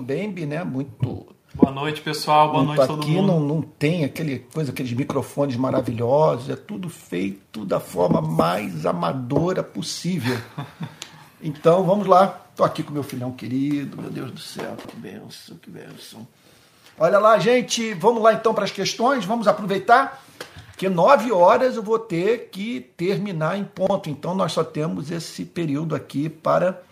Bembe, né? Muito. Boa noite, pessoal. Boa noite aqui todo mundo. Não, não tem aquele coisa, aqueles microfones maravilhosos. É tudo feito da forma mais amadora possível. Então, vamos lá. Estou aqui com meu filhão querido. Meu Deus do céu, que benção, que benção. Olha lá, gente. Vamos lá então para as questões. Vamos aproveitar que nove horas eu vou ter que terminar em ponto. Então, nós só temos esse período aqui para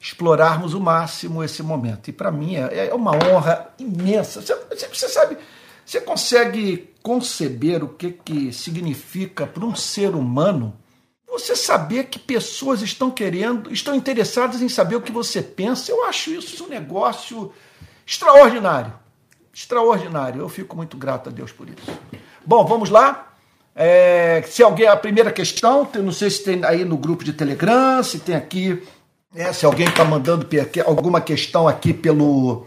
explorarmos o máximo esse momento. E para mim é, é, uma honra imensa. Você, você, sabe, você consegue conceber o que, que significa para um ser humano você saber que pessoas estão querendo, estão interessadas em saber o que você pensa. Eu acho isso um negócio extraordinário. Extraordinário. Eu fico muito grato a Deus por isso. Bom, vamos lá. É, se alguém, a primeira questão, não sei se tem aí no grupo de Telegram, se tem aqui é, se alguém está mandando alguma questão aqui pelo,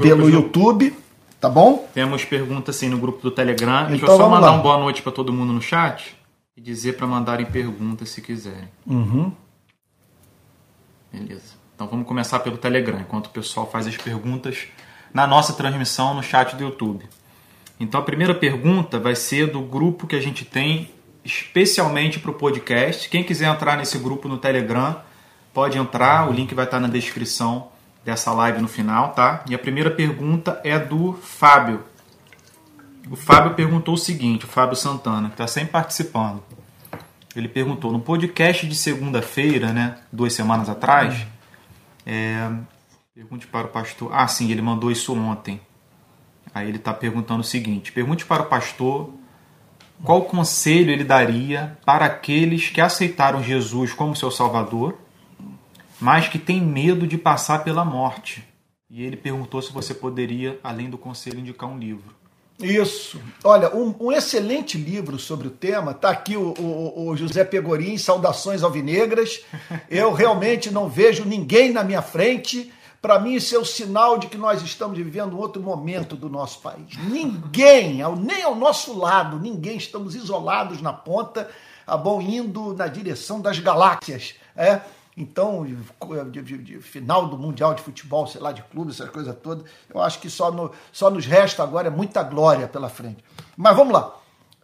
pelo YouTube, tá bom? Temos perguntas sim no grupo do Telegram. Deixa então, eu só mandar lá. uma boa noite para todo mundo no chat e dizer para mandarem perguntas se quiserem. Uhum. Beleza. Então vamos começar pelo Telegram, enquanto o pessoal faz as perguntas na nossa transmissão no chat do YouTube. Então a primeira pergunta vai ser do grupo que a gente tem especialmente para o podcast. Quem quiser entrar nesse grupo no Telegram, pode entrar, o link vai estar na descrição dessa live no final, tá? E a primeira pergunta é do Fábio. O Fábio perguntou o seguinte, o Fábio Santana, que está sempre participando. Ele perguntou no podcast de segunda-feira, né, duas semanas atrás, é, pergunte para o pastor. Ah, sim, ele mandou isso ontem. Aí ele está perguntando o seguinte: pergunte para o pastor qual conselho ele daria para aqueles que aceitaram Jesus como seu Salvador mas que tem medo de passar pela morte. E ele perguntou se você poderia, além do conselho, indicar um livro. Isso. Olha, um, um excelente livro sobre o tema. Está aqui o, o, o, José Pegorim, Saudações Alvinegras. Eu realmente não vejo ninguém na minha frente. Para mim, isso é o sinal de que nós estamos vivendo um outro momento do nosso país. Ninguém, nem ao nosso lado, ninguém, estamos isolados na ponta, a bom, indo na direção das galáxias. É? Então, final do Mundial de Futebol, sei lá, de clube, essa coisa toda, eu acho que só, no, só nos resta agora é muita glória pela frente. Mas vamos lá,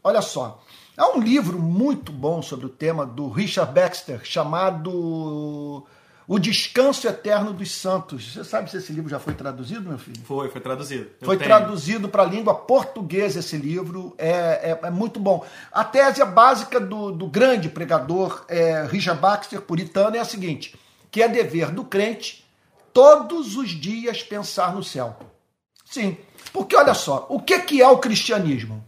olha só. Há um livro muito bom sobre o tema do Richard Baxter, chamado o Descanso Eterno dos Santos. Você sabe se esse livro já foi traduzido, meu filho? Foi, foi traduzido. Eu foi tenho. traduzido para a língua portuguesa esse livro. É, é, é, muito bom. A tese básica do, do grande pregador é, Richard Baxter, puritano, é a seguinte: que é dever do crente todos os dias pensar no céu. Sim, porque olha só, o que, que é o cristianismo?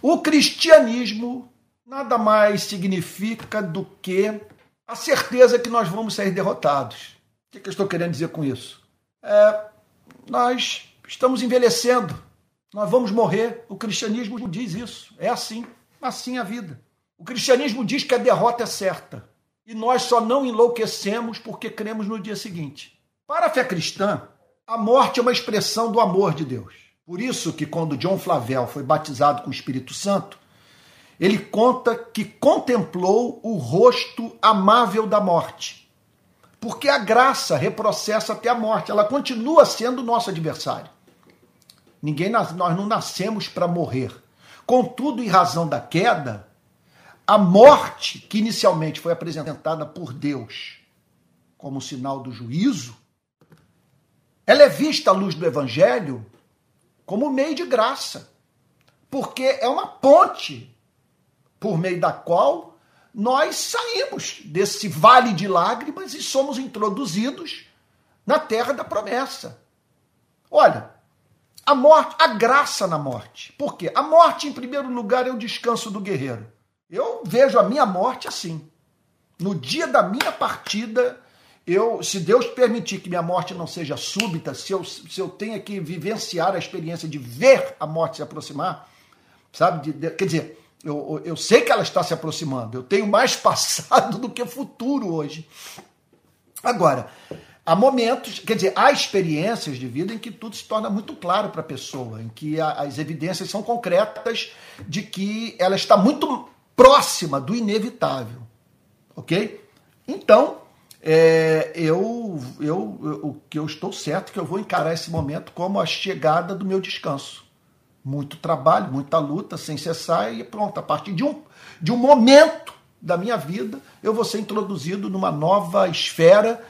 O cristianismo nada mais significa do que a certeza que nós vamos sair derrotados. O que, eu estou querendo dizer com isso? É, nós estamos envelhecendo, nós vamos morrer. O cristianismo diz isso. É assim, assim a vida. O cristianismo diz que a derrota é certa. E nós só não enlouquecemos porque cremos no dia seguinte. Para a fé cristã, a morte é uma expressão do amor de Deus. Por isso que quando John Flavel foi batizado com o Espírito Santo, ele conta que contemplou o rosto amável da morte. Porque a graça reprocessa até a morte, ela continua sendo nosso adversário. Ninguém nós não nascemos para morrer. Contudo, em razão da queda, a morte que inicialmente foi apresentada por Deus como sinal do juízo, ela é vista à luz do evangelho como meio de graça, porque é uma ponte por meio da qual nós saímos desse vale de lágrimas e somos introduzidos na terra da promessa. Olha, a morte, a graça na morte. Por quê? A morte, em primeiro lugar, é o descanso do guerreiro. Eu vejo a minha morte assim. No dia da minha partida, eu, se Deus permitir que minha morte não seja súbita, se eu, se eu tenha que vivenciar a experiência de ver a morte se aproximar, sabe? De, de, quer dizer, eu, eu sei que ela está se aproximando. Eu tenho mais passado do que futuro hoje. Agora, há momentos, quer dizer, há experiências de vida em que tudo se torna muito claro para a pessoa, em que as evidências são concretas de que ela está muito próxima do inevitável. Ok? Então, é, eu, eu, eu, o que eu estou certo é que eu vou encarar esse momento como a chegada do meu descanso. Muito trabalho, muita luta, sem cessar, e pronto, a partir de um, de um momento da minha vida, eu vou ser introduzido numa nova esfera,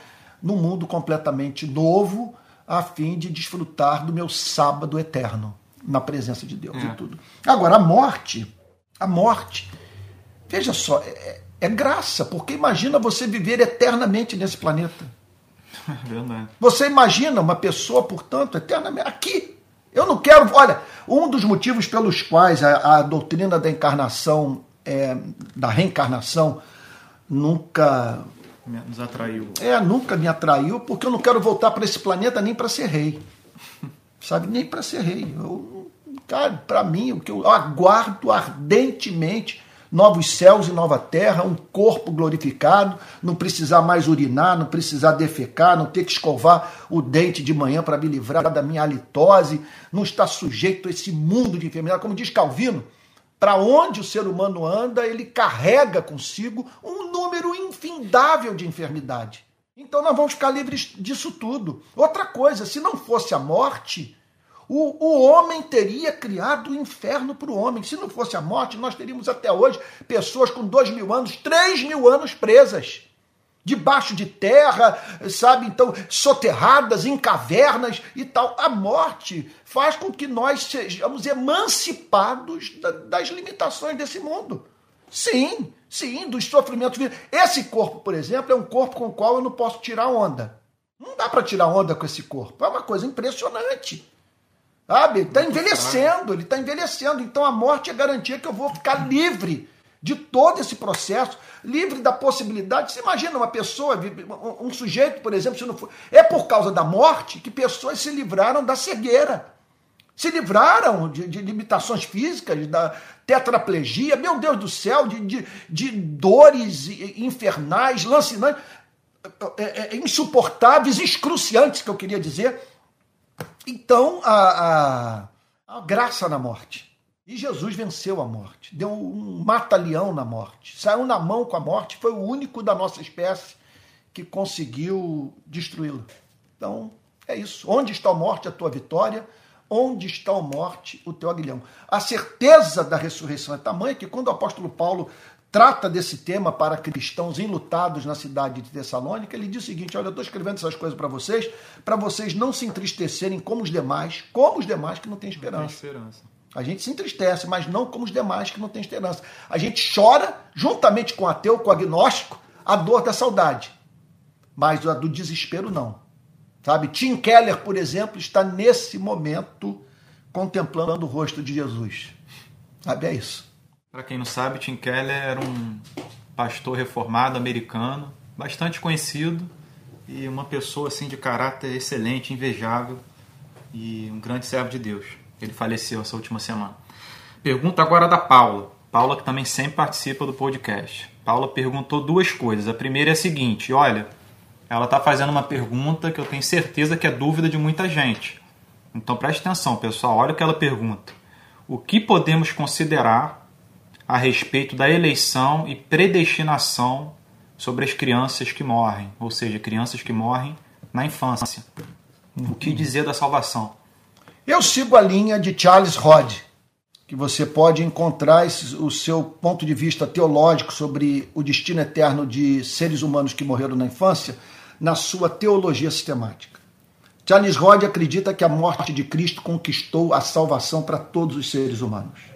num mundo completamente novo, a fim de desfrutar do meu sábado eterno, na presença de Deus é. e tudo. Agora, a morte, a morte, veja só, é, é graça, porque imagina você viver eternamente nesse planeta. É verdade. Você imagina uma pessoa, portanto, eternamente aqui. Eu não quero. Olha, um dos motivos pelos quais a, a doutrina da encarnação, é, da reencarnação, nunca nos atraiu. É, nunca me atraiu, porque eu não quero voltar para esse planeta nem para ser rei. Sabe? Nem para ser rei. Eu, cara, para mim, o que eu aguardo ardentemente novos céus e nova terra, um corpo glorificado, não precisar mais urinar, não precisar defecar, não ter que escovar o dente de manhã para me livrar da minha halitose, não estar sujeito a esse mundo de enfermidade. Como diz Calvino, para onde o ser humano anda, ele carrega consigo um número infindável de enfermidade. Então nós vamos ficar livres disso tudo. Outra coisa, se não fosse a morte, o, o homem teria criado o inferno para o homem. Se não fosse a morte, nós teríamos até hoje pessoas com dois mil anos, três mil anos presas. Debaixo de terra, sabe? Então, soterradas em cavernas e tal. A morte faz com que nós sejamos emancipados das limitações desse mundo. Sim, sim, dos sofrimentos. Esse corpo, por exemplo, é um corpo com o qual eu não posso tirar onda. Não dá para tirar onda com esse corpo. É uma coisa impressionante. Sabe? Ele está envelhecendo, ele está envelhecendo. Então a morte é garantia que eu vou ficar livre de todo esse processo, livre da possibilidade. Você imagina uma pessoa, um sujeito, por exemplo, se não for. É por causa da morte que pessoas se livraram da cegueira. Se livraram de, de limitações físicas, da tetraplegia, meu Deus do céu, de, de, de dores infernais, lancinantes, é, é, insuportáveis, excruciantes, que eu queria dizer então, a, a, a graça na morte. E Jesus venceu a morte, deu um mata-leão na morte, saiu na mão com a morte, foi o único da nossa espécie que conseguiu destruí-la. Então, é isso. Onde está a morte, a tua vitória? Onde está a morte, o teu aguilhão? A certeza da ressurreição é tamanha que quando o apóstolo Paulo trata desse tema para cristãos enlutados na cidade de Tessalônica, ele diz o seguinte: olha, eu estou escrevendo essas coisas para vocês, para vocês não se entristecerem como os demais, como os demais que não têm esperança. Não tem esperança. A gente se entristece, mas não como os demais que não têm esperança. A gente chora, juntamente com o ateu, com o agnóstico, a dor da saudade. Mas a do desespero não. Sabe? Tim Keller, por exemplo, está nesse momento contemplando o rosto de Jesus. Sabe? É isso. Para quem não sabe, Tim Keller era um pastor reformado americano, bastante conhecido e uma pessoa assim de caráter excelente, invejável e um grande servo de Deus. Ele faleceu essa última semana. Pergunta agora da Paula. Paula que também sempre participa do podcast. Paula perguntou duas coisas. A primeira é a seguinte: olha, ela está fazendo uma pergunta que eu tenho certeza que é dúvida de muita gente. Então preste atenção, pessoal. Olha o que ela pergunta. O que podemos considerar a respeito da eleição e predestinação sobre as crianças que morrem, ou seja, crianças que morrem na infância. O que dizer da salvação? Eu sigo a linha de Charles Rod, que você pode encontrar o seu ponto de vista teológico sobre o destino eterno de seres humanos que morreram na infância na sua teologia sistemática. Charles Rod acredita que a morte de Cristo conquistou a salvação para todos os seres humanos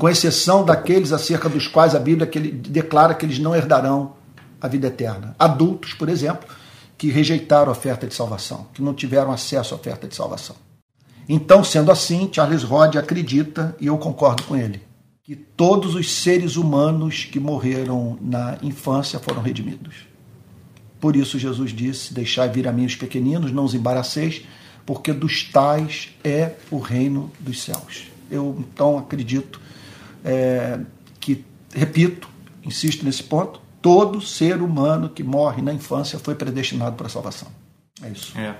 com exceção daqueles acerca dos quais a Bíblia declara que eles não herdarão a vida eterna. Adultos, por exemplo, que rejeitaram a oferta de salvação, que não tiveram acesso à oferta de salvação. Então, sendo assim, Charles Rod acredita, e eu concordo com ele, que todos os seres humanos que morreram na infância foram redimidos. Por isso Jesus disse: Deixai vir a mim os pequeninos, não os embaraceis, porque dos tais é o reino dos céus. Eu então acredito é, que, repito, insisto nesse ponto, todo ser humano que morre na infância foi predestinado para a salvação. É isso. É.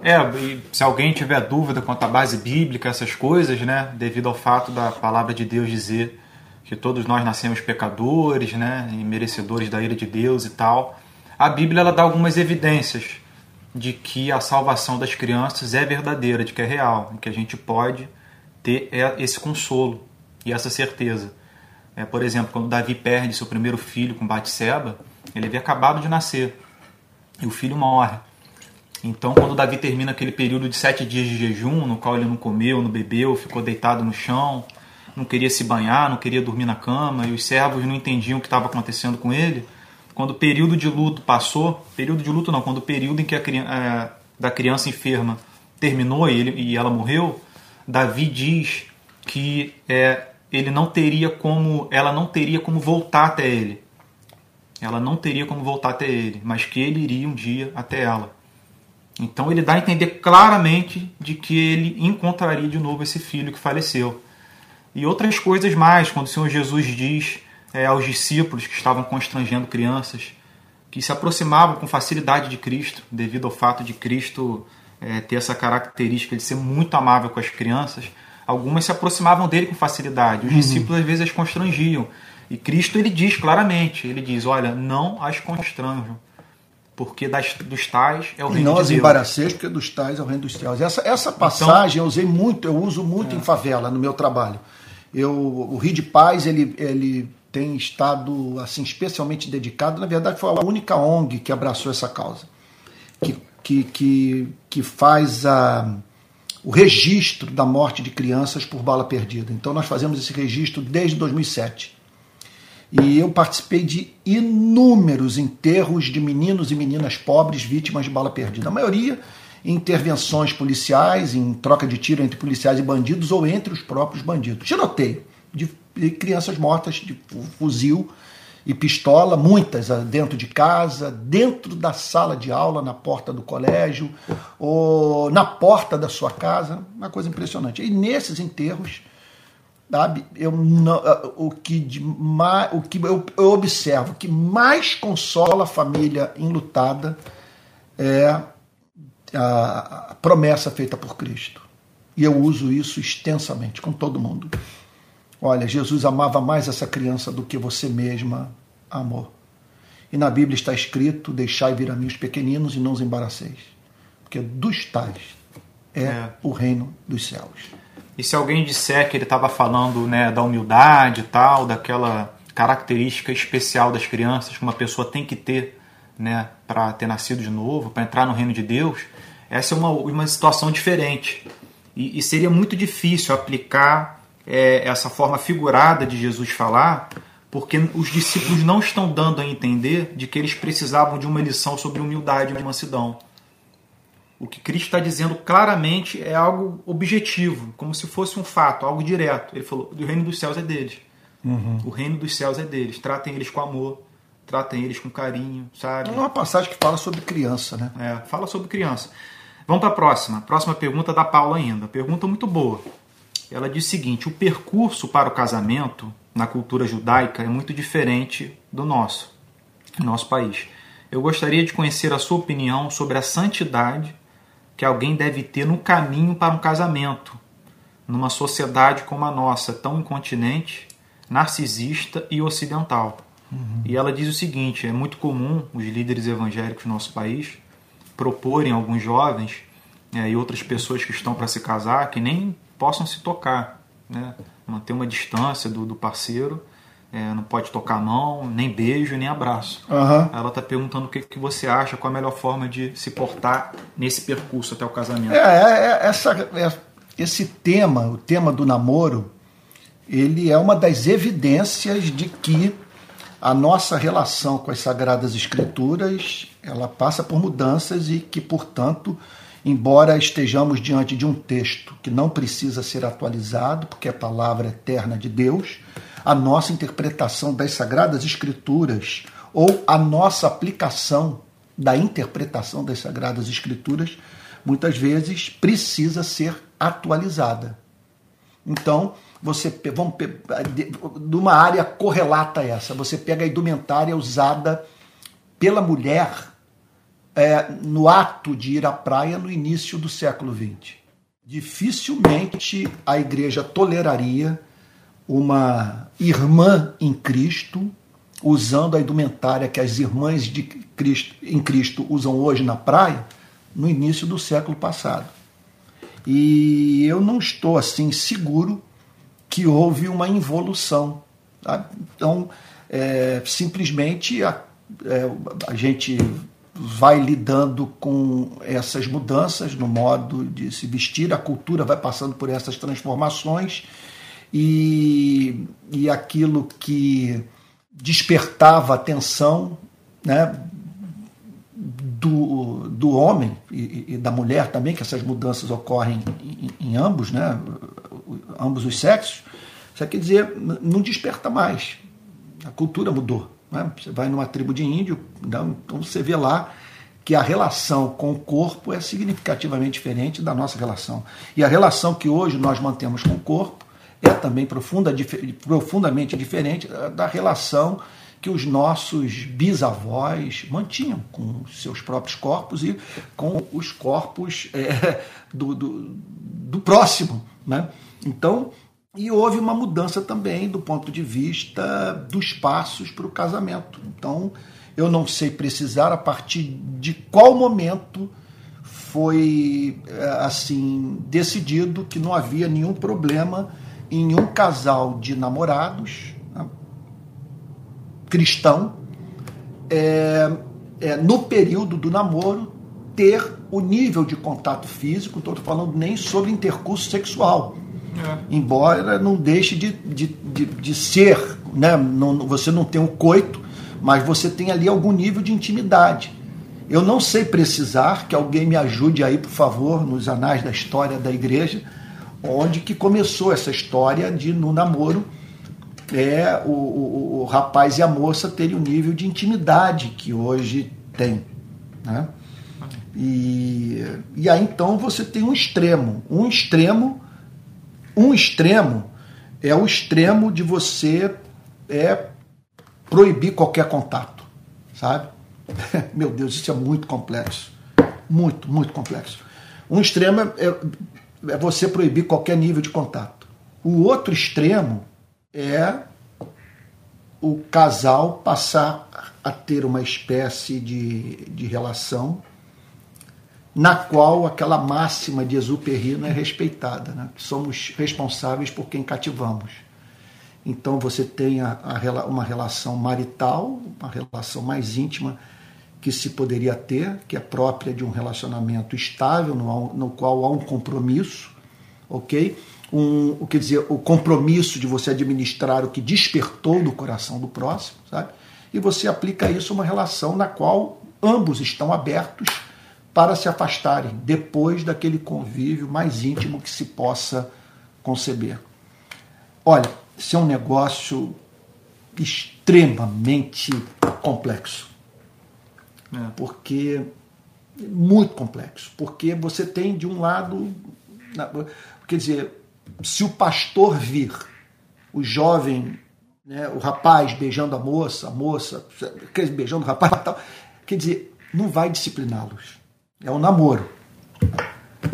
É, e se alguém tiver dúvida quanto à base bíblica, essas coisas, né, devido ao fato da palavra de Deus dizer que todos nós nascemos pecadores, né, e merecedores da ira de Deus e tal, a Bíblia ela dá algumas evidências de que a salvação das crianças é verdadeira, de que é real, que a gente pode ter esse consolo e essa certeza. É, por exemplo, quando Davi perde seu primeiro filho com Batseba, ele havia acabado de nascer e o filho morre. Então, quando Davi termina aquele período de sete dias de jejum, no qual ele não comeu, não bebeu, ficou deitado no chão, não queria se banhar, não queria dormir na cama, e os servos não entendiam o que estava acontecendo com ele, quando o período de luto passou, período de luto não, quando o período em que a é, da criança enferma terminou e, ele, e ela morreu, Davi diz que é, ele não teria como, ela não teria como voltar até ele. Ela não teria como voltar até ele, mas que ele iria um dia até ela. Então ele dá a entender claramente de que ele encontraria de novo esse filho que faleceu. E outras coisas mais, quando o Senhor Jesus diz é, aos discípulos que estavam constrangendo crianças, que se aproximavam com facilidade de Cristo, devido ao fato de Cristo é, ter essa característica de ser muito amável com as crianças, algumas se aproximavam dele com facilidade. Os uhum. discípulos às vezes as constrangiam. E Cristo ele diz claramente, ele diz, olha, não as constranjam, porque das, dos tais é o reino de Deus. Não embaraceis, porque dos tais é o reino dos céus. Essa, essa então passagem então, eu usei muito, eu uso muito é. em favela, no meu trabalho. Eu, o Rio de Paz, ele, ele tem estado assim especialmente dedicado. Na verdade, foi a única ONG que abraçou essa causa, que, que, que, que faz a, o registro da morte de crianças por bala perdida. Então, nós fazemos esse registro desde 2007. E eu participei de inúmeros enterros de meninos e meninas pobres vítimas de bala perdida. A maioria em intervenções policiais, em troca de tiro entre policiais e bandidos ou entre os próprios bandidos. Tiroteio de crianças mortas de fuzil e pistola, muitas ah, dentro de casa, dentro da sala de aula, na porta do colégio, ou na porta da sua casa, uma coisa impressionante. E nesses enterros, sabe, eu não, ah, o que, de, o que eu, eu observo que mais consola a família enlutada é a promessa feita por Cristo. E eu uso isso extensamente com todo mundo. Olha, Jesus amava mais essa criança do que você mesma amou. E na Bíblia está escrito: Deixai vir a mim os pequeninos e não os embaraceis. Porque dos tais é, é. o reino dos céus. E se alguém disser que ele estava falando né, da humildade e tal, daquela característica especial das crianças que uma pessoa tem que ter né, para ter nascido de novo, para entrar no reino de Deus, essa é uma, uma situação diferente. E, e seria muito difícil aplicar é, essa forma figurada de Jesus falar, porque os discípulos não estão dando a entender de que eles precisavam de uma lição sobre humildade e mansidão. O que Cristo está dizendo claramente é algo objetivo, como se fosse um fato, algo direto. Ele falou: o reino dos céus é deles. Uhum. O reino dos céus é deles. Tratem eles com amor, tratem eles com carinho, sabe? É uma passagem que fala sobre criança, né? É, fala sobre criança. Vamos para a próxima. Próxima pergunta da Paula ainda. Pergunta muito boa. Ela diz o seguinte: o percurso para o casamento na cultura judaica é muito diferente do nosso, do nosso país. Eu gostaria de conhecer a sua opinião sobre a santidade que alguém deve ter no caminho para um casamento, numa sociedade como a nossa, tão incontinente, narcisista e ocidental. Uhum. E ela diz o seguinte: é muito comum os líderes evangélicos do nosso país proporem alguns jovens é, e outras pessoas que estão para se casar que nem possam se tocar, né? manter uma distância do, do parceiro, é, não pode tocar a mão, nem beijo, nem abraço. Uhum. Ela está perguntando o que, que você acha, qual a melhor forma de se portar nesse percurso até o casamento. É, é, é essa, é, esse tema, o tema do namoro, ele é uma das evidências de que a nossa relação com as Sagradas Escrituras ela passa por mudanças e que, portanto, embora estejamos diante de um texto que não precisa ser atualizado, porque é a palavra eterna de Deus, a nossa interpretação das Sagradas Escrituras ou a nossa aplicação da interpretação das Sagradas Escrituras muitas vezes precisa ser atualizada. Então, você vamos de uma área correlata a essa, você pega a indumentária usada pela mulher é, no ato de ir à praia no início do século XX. Dificilmente a igreja toleraria uma irmã em Cristo usando a indumentária que as irmãs de Cristo, em Cristo usam hoje na praia no início do século passado. E eu não estou assim seguro que houve uma involução. Tá? Então, é, simplesmente a, é, a gente vai lidando com essas mudanças no modo de se vestir, a cultura vai passando por essas transformações e, e aquilo que despertava atenção né, do, do homem e, e, da mulher também, que essas mudanças ocorrem em, em, ambos, né, ambos os sexos, isso quer dizer, não desperta mais. A cultura mudou. Né? Você vai numa tribo de índio, então você vê lá que a relação com o corpo é significativamente diferente da nossa relação. E a relação que hoje nós mantemos com o corpo é também profunda, profundamente diferente da relação que os nossos bisavós mantinham com seus próprios corpos e com os corpos é, do, do, do, próximo. Né? Então, e houve uma mudança também do ponto de vista dos passos para o casamento. Então, eu não sei precisar a partir de qual momento foi é, assim decidido que não havia nenhum problema em um casal de namorados né, cristão é, é, no período do namoro ter o nível de contato físico, estou falando nem sobre intercurso sexual, é. embora não deixe de, de, de, de ser, né? Não, você não tem um coito, mas você tem ali algum nível de intimidade. Eu não sei precisar, que alguém me ajude aí, por favor, nos anais da história da igreja, onde que começou essa história de no namoro é o, o, o rapaz e a moça terem o nível de intimidade que hoje tem. Né? E, e aí então você tem um extremo. Um extremo, um extremo é o extremo de você é proibir qualquer contato, sabe? Meu Deus, isso é muito complexo. Muito, muito complexo. Um extremo é, é é você proibir qualquer nível de contato. O outro extremo é o casal passar a ter uma espécie de, de relação na qual aquela máxima de Exupéry não é respeitada. Né? Somos responsáveis por quem cativamos. Então você tem a, a, uma relação marital, uma relação mais íntima que se poderia ter, que é própria de um relacionamento estável, no, no qual há um compromisso, ok? Um, quer dizer, o compromisso de você administrar o que despertou do coração do próximo, sabe? E você aplica isso a uma relação na qual ambos estão abertos para se afastarem depois daquele convívio mais íntimo que se possa conceber. Olha, isso é um negócio extremamente complexo é. Porque muito complexo, porque você tem de um lado, quer dizer, se o pastor vir o jovem, né, o rapaz beijando a moça, a moça beijando o rapaz, tal, quer dizer, não vai discipliná-los. É um namoro.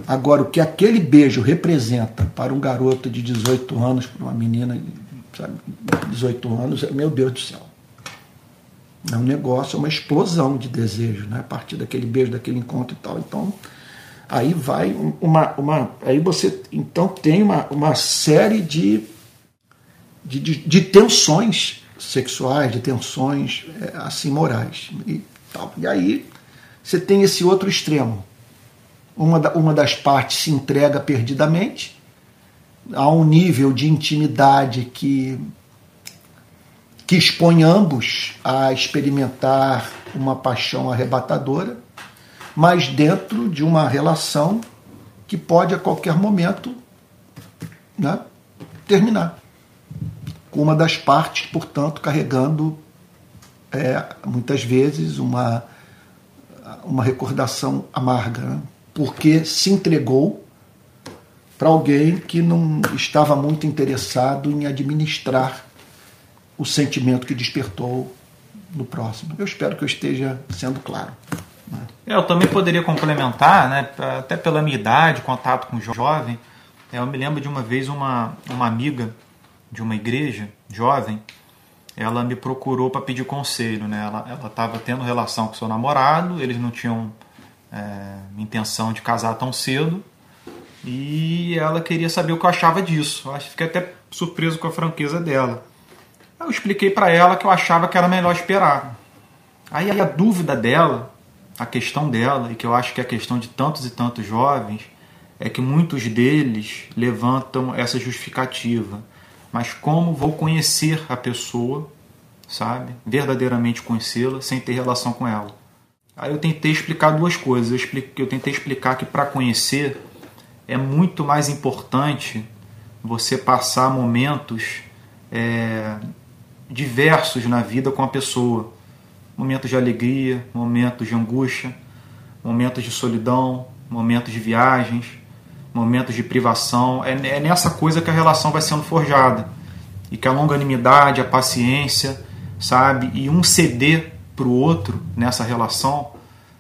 Agora, o que aquele beijo representa para um garoto de 18 anos, para uma menina de 18 anos, meu Deus do céu. É um negócio, é uma explosão de desejo, né? A partir daquele beijo, daquele encontro e tal. Então, aí vai uma. uma aí você então tem uma, uma série de, de, de, de tensões sexuais, de tensões é, assim morais. E, tal. e aí você tem esse outro extremo. Uma, da, uma das partes se entrega perdidamente, a um nível de intimidade que que expõe ambos a experimentar uma paixão arrebatadora, mas dentro de uma relação que pode a qualquer momento né, terminar. Com uma das partes, portanto, carregando é, muitas vezes uma, uma recordação amarga, né, porque se entregou para alguém que não estava muito interessado em administrar o sentimento que despertou no próximo. Eu espero que eu esteja sendo claro. Né? Eu também poderia complementar, né, até pela minha idade, contato com jovem. Eu me lembro de uma vez uma, uma amiga de uma igreja jovem, ela me procurou para pedir conselho, né? Ela estava tendo relação com seu namorado, eles não tinham é, intenção de casar tão cedo e ela queria saber o que eu achava disso. Eu fiquei até surpreso com a franqueza dela. Eu expliquei para ela que eu achava que era melhor esperar. Aí a dúvida dela, a questão dela, e que eu acho que é a questão de tantos e tantos jovens, é que muitos deles levantam essa justificativa. Mas como vou conhecer a pessoa, sabe? Verdadeiramente conhecê-la, sem ter relação com ela? Aí eu tentei explicar duas coisas. Eu, expliquei, eu tentei explicar que para conhecer é muito mais importante você passar momentos é, diversos na vida com a pessoa. Momentos de alegria, momentos de angústia, momentos de solidão, momentos de viagens, momentos de privação. É, é nessa coisa que a relação vai sendo forjada. E que a longanimidade, a paciência, sabe? E um ceder para o outro nessa relação,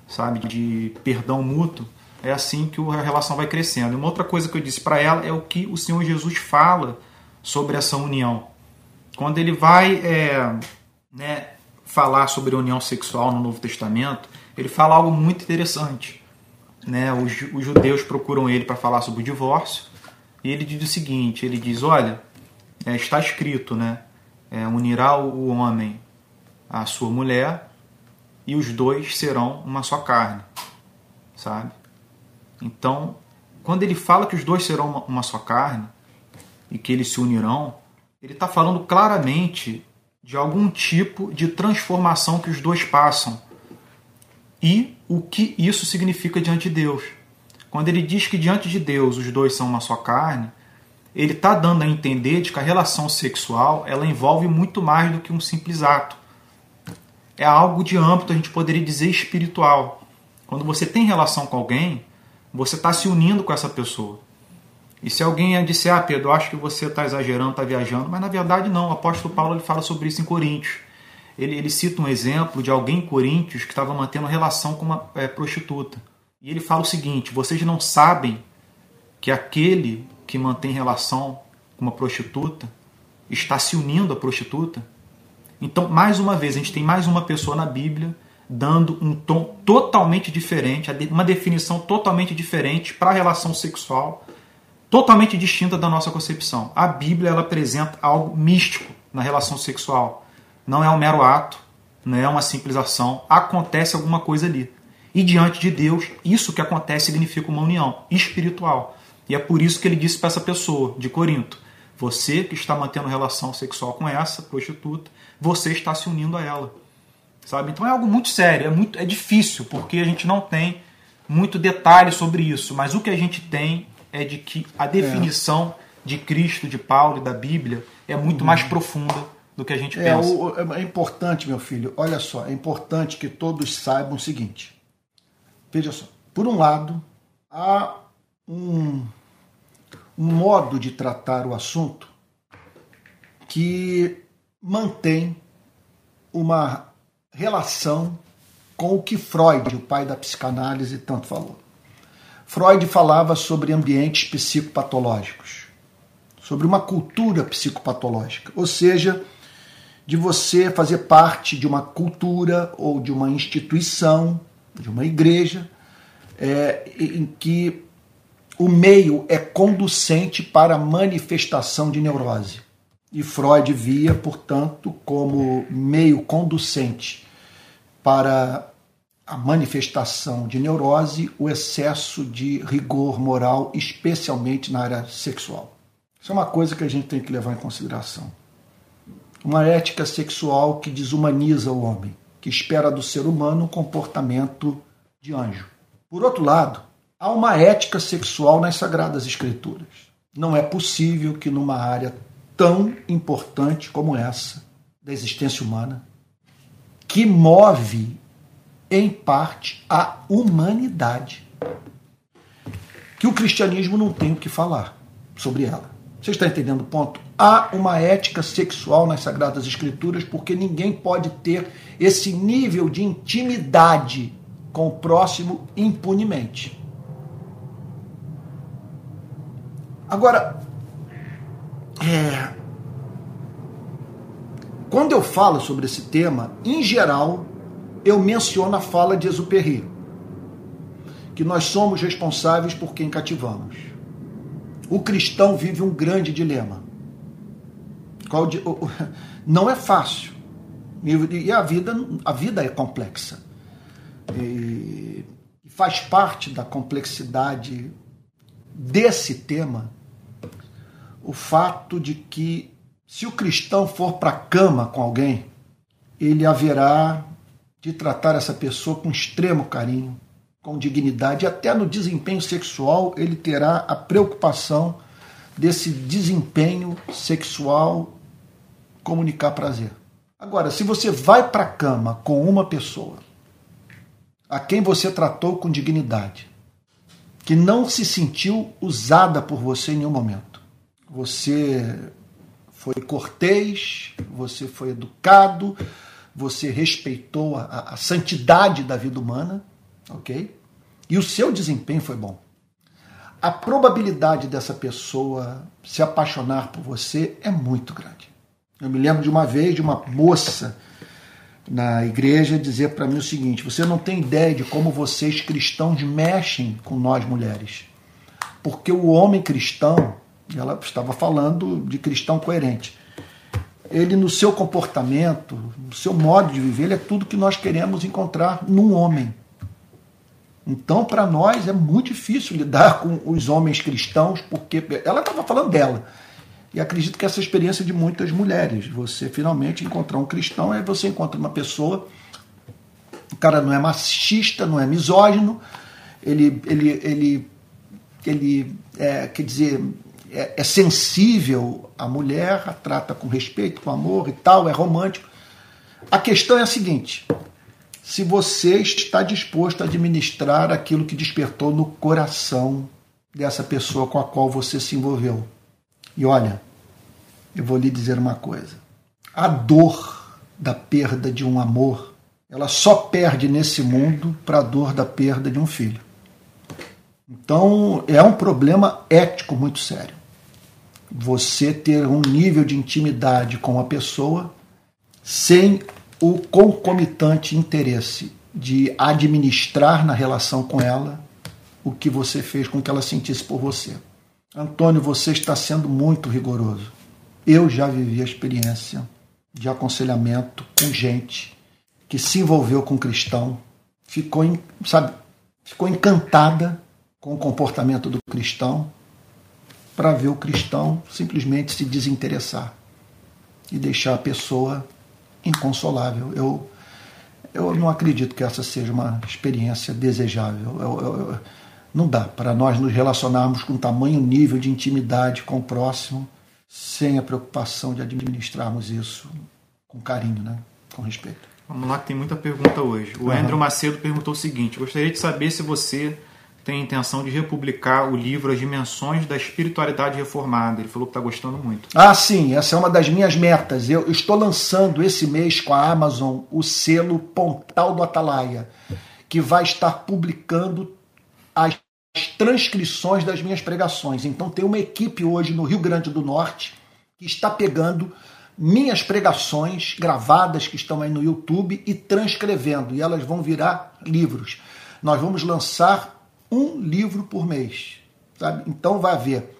sabe? De perdão mútuo. É assim que a relação vai crescendo. E uma outra coisa que eu disse para ela é o que o Senhor Jesus fala sobre essa união. Quando ele vai é, né, falar sobre a união sexual no Novo Testamento, ele fala algo muito interessante né, os, os judeus procuram ele para falar sobre o divórcio, e ele diz o seguinte: ele diz, olha, é, está escrito, né, é, unirá o homem à sua mulher e os dois serão uma só carne, sabe? Então, quando ele fala que os dois serão uma, uma só carne e que eles se unirão, ele está falando claramente de algum tipo de transformação que os dois passam e o que isso significa diante de Deus. Quando ele diz que diante de Deus os dois são uma só carne, ele está dando a entender de que a relação sexual ela envolve muito mais do que um simples ato. É algo de âmbito, a gente poderia dizer, espiritual. Quando você tem relação com alguém, você está se unindo com essa pessoa. E se alguém disser, ah, Pedro, acho que você está exagerando, está viajando, mas na verdade não. O apóstolo Paulo ele fala sobre isso em Coríntios ele, ele cita um exemplo de alguém em Coríntios que estava mantendo relação com uma é, prostituta. E ele fala o seguinte: vocês não sabem que aquele que mantém relação com uma prostituta está se unindo à prostituta? Então, mais uma vez, a gente tem mais uma pessoa na Bíblia dando um tom totalmente diferente, uma definição totalmente diferente para a relação sexual, totalmente distinta da nossa concepção. A Bíblia ela apresenta algo místico na relação sexual não é um mero ato, não é uma simples ação, acontece alguma coisa ali. E diante de Deus, isso que acontece significa uma união espiritual. E é por isso que ele disse para essa pessoa de Corinto: você que está mantendo relação sexual com essa prostituta, você está se unindo a ela. Sabe? Então é algo muito sério, é muito é difícil, porque a gente não tem muito detalhe sobre isso, mas o que a gente tem é de que a definição é. de Cristo, de Paulo e da Bíblia é muito uhum. mais profunda do que a gente é, pensa. O, é importante, meu filho, olha só, é importante que todos saibam o seguinte. Veja só, por um lado, há um, um modo de tratar o assunto que mantém uma relação com o que Freud, o pai da psicanálise, tanto falou. Freud falava sobre ambientes psicopatológicos, sobre uma cultura psicopatológica, ou seja, de você fazer parte de uma cultura ou de uma instituição, de uma igreja, é, em que o meio é conducente para a manifestação de neurose. E Freud via, portanto, como meio conducente para a manifestação de neurose o excesso de rigor moral, especialmente na área sexual. Isso é uma coisa que a gente tem que levar em consideração uma ética sexual que desumaniza o homem, que espera do ser humano um comportamento de anjo. Por outro lado, há uma ética sexual nas Sagradas Escrituras. Não é possível que numa área tão importante como essa da existência humana, que move em parte a humanidade, que o cristianismo não tem o que falar sobre ela. Você está entendendo o ponto? Há uma ética sexual nas Sagradas Escrituras porque ninguém pode ter esse nível de intimidade com o próximo impunemente. Agora, é, quando eu falo sobre esse tema, em geral, eu menciono a fala de Exupéry, que nós somos responsáveis por quem cativamos. O cristão vive um grande dilema. Não é fácil. E a vida, a vida é complexa. E faz parte da complexidade desse tema o fato de que se o cristão for para a cama com alguém, ele haverá de tratar essa pessoa com extremo carinho, com dignidade, até no desempenho sexual ele terá a preocupação desse desempenho sexual comunicar prazer. Agora, se você vai para a cama com uma pessoa a quem você tratou com dignidade, que não se sentiu usada por você em nenhum momento, você foi cortês, você foi educado, você respeitou a, a santidade da vida humana, ok? E o seu desempenho foi bom. A probabilidade dessa pessoa se apaixonar por você é muito grande. Eu me lembro de uma vez de uma moça na igreja dizer para mim o seguinte: você não tem ideia de como vocês cristãos mexem com nós mulheres. Porque o homem cristão, ela estava falando de cristão coerente, ele no seu comportamento, no seu modo de viver, ele é tudo que nós queremos encontrar num homem. Então, para nós é muito difícil lidar com os homens cristãos, porque ela estava falando dela. E acredito que essa experiência de muitas mulheres, você finalmente encontrar um cristão, aí você encontra uma pessoa, o cara não é machista, não é misógino, ele, ele, ele, ele é, quer dizer, é, é sensível à mulher, a trata com respeito, com amor e tal, é romântico. A questão é a seguinte: se você está disposto a administrar aquilo que despertou no coração dessa pessoa com a qual você se envolveu. E olha, eu vou lhe dizer uma coisa: a dor da perda de um amor, ela só perde nesse mundo para a dor da perda de um filho. Então é um problema ético muito sério você ter um nível de intimidade com a pessoa sem o concomitante interesse de administrar na relação com ela o que você fez com que ela sentisse por você. Antônio, você está sendo muito rigoroso. Eu já vivi a experiência de aconselhamento com gente que se envolveu com cristão, ficou, sabe, ficou encantada com o comportamento do cristão para ver o cristão simplesmente se desinteressar e deixar a pessoa inconsolável. Eu, eu não acredito que essa seja uma experiência desejável. Eu, eu, não dá para nós nos relacionarmos com tamanho nível de intimidade com o próximo sem a preocupação de administrarmos isso com carinho, né? com respeito. Vamos lá, que tem muita pergunta hoje. O uhum. Andrew Macedo perguntou o seguinte: gostaria de saber se você tem a intenção de republicar o livro As Dimensões da Espiritualidade Reformada. Ele falou que está gostando muito. Ah, sim, essa é uma das minhas metas. Eu estou lançando esse mês com a Amazon o selo Pontal do Atalaia, que vai estar publicando as transcrições das minhas pregações. Então tem uma equipe hoje no Rio Grande do Norte que está pegando minhas pregações gravadas que estão aí no YouTube e transcrevendo, e elas vão virar livros. Nós vamos lançar um livro por mês. Sabe? Então vai haver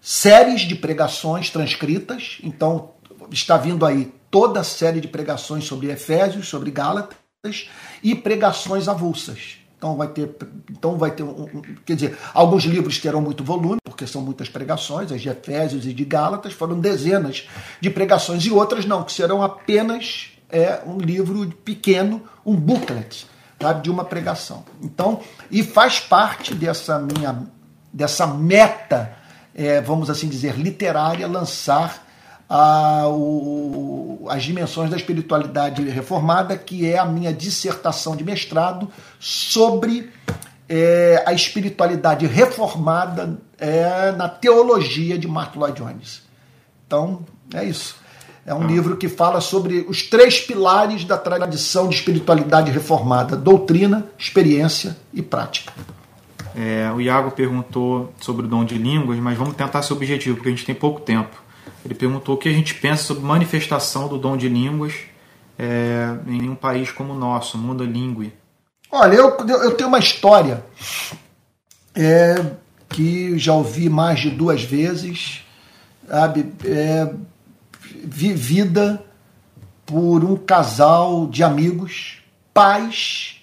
séries de pregações transcritas. Então está vindo aí toda a série de pregações sobre Efésios, sobre Gálatas e pregações avulsas. Então vai ter, então vai ter, quer dizer, alguns livros terão muito volume, porque são muitas pregações, as de Efésios e de Gálatas foram dezenas de pregações e outras não, que serão apenas é, um livro pequeno, um booklet, sabe, de uma pregação. Então, e faz parte dessa minha dessa meta, é, vamos assim dizer, literária, lançar a, o, as dimensões da espiritualidade reformada, que é a minha dissertação de mestrado sobre é, a espiritualidade reformada é, na teologia de Martin Lloyd Jones. Então, é isso. É um livro que fala sobre os três pilares da tradição de espiritualidade reformada: doutrina, experiência e prática. É, o Iago perguntou sobre o dom de línguas, mas vamos tentar ser objetivo, porque a gente tem pouco tempo. Ele perguntou o que a gente pensa sobre manifestação do dom de línguas é, em um país como o nosso, mundo língua. Olha, eu, eu tenho uma história é, que já ouvi mais de duas vezes, sabe, é, vivida por um casal de amigos, pais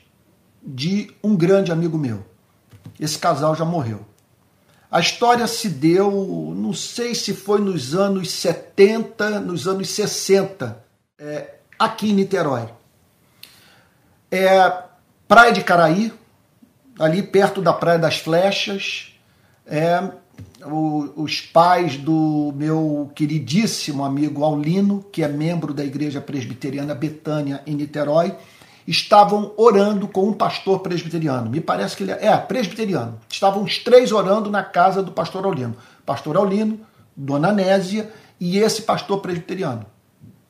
de um grande amigo meu. Esse casal já morreu. A história se deu, não sei se foi nos anos 70, nos anos 60, é, aqui em Niterói. É Praia de Caraí, ali perto da Praia das Flechas. É, o, os pais do meu queridíssimo amigo Aulino, que é membro da Igreja Presbiteriana Betânia em Niterói, estavam orando com um pastor presbiteriano. Me parece que ele é, é presbiteriano. Estavam os três orando na casa do pastor Aulino. Pastor Aulino, Dona Nésia e esse pastor presbiteriano.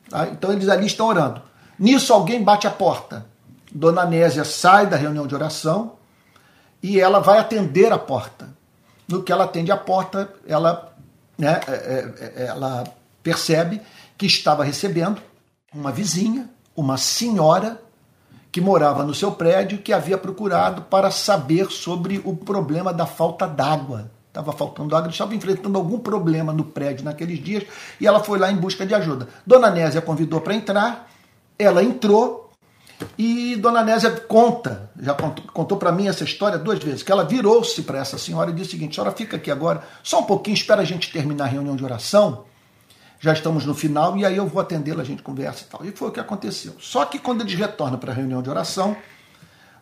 Tá? Então eles ali estão orando. Nisso alguém bate a porta. Dona Nésia sai da reunião de oração e ela vai atender a porta. No que ela atende a porta, ela, né, é, é, é, ela percebe que estava recebendo uma vizinha, uma senhora que morava no seu prédio, que havia procurado para saber sobre o problema da falta d'água. Estava faltando água, estava enfrentando algum problema no prédio naqueles dias e ela foi lá em busca de ajuda. Dona Nésia convidou para entrar, ela entrou e Dona Nésia conta, já contou, contou para mim essa história duas vezes, que ela virou-se para essa senhora e disse o seguinte: senhora, fica aqui agora, só um pouquinho, espera a gente terminar a reunião de oração já estamos no final e aí eu vou atendê-la, a gente conversa e tal. E foi o que aconteceu. Só que quando eles retornam para a reunião de oração,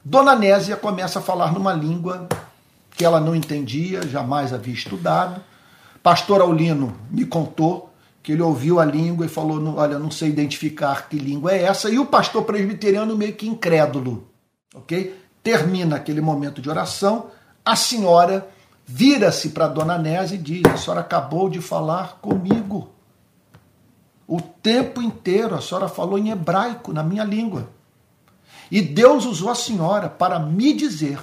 Dona Nésia começa a falar numa língua que ela não entendia, jamais havia estudado. Pastor Aulino me contou que ele ouviu a língua e falou: Olha, não sei identificar que língua é essa. E o pastor presbiteriano meio que incrédulo. Ok? Termina aquele momento de oração, a senhora vira-se para Dona Nésia e diz: A senhora acabou de falar comigo. O tempo inteiro a senhora falou em hebraico, na minha língua. E Deus usou a senhora para me dizer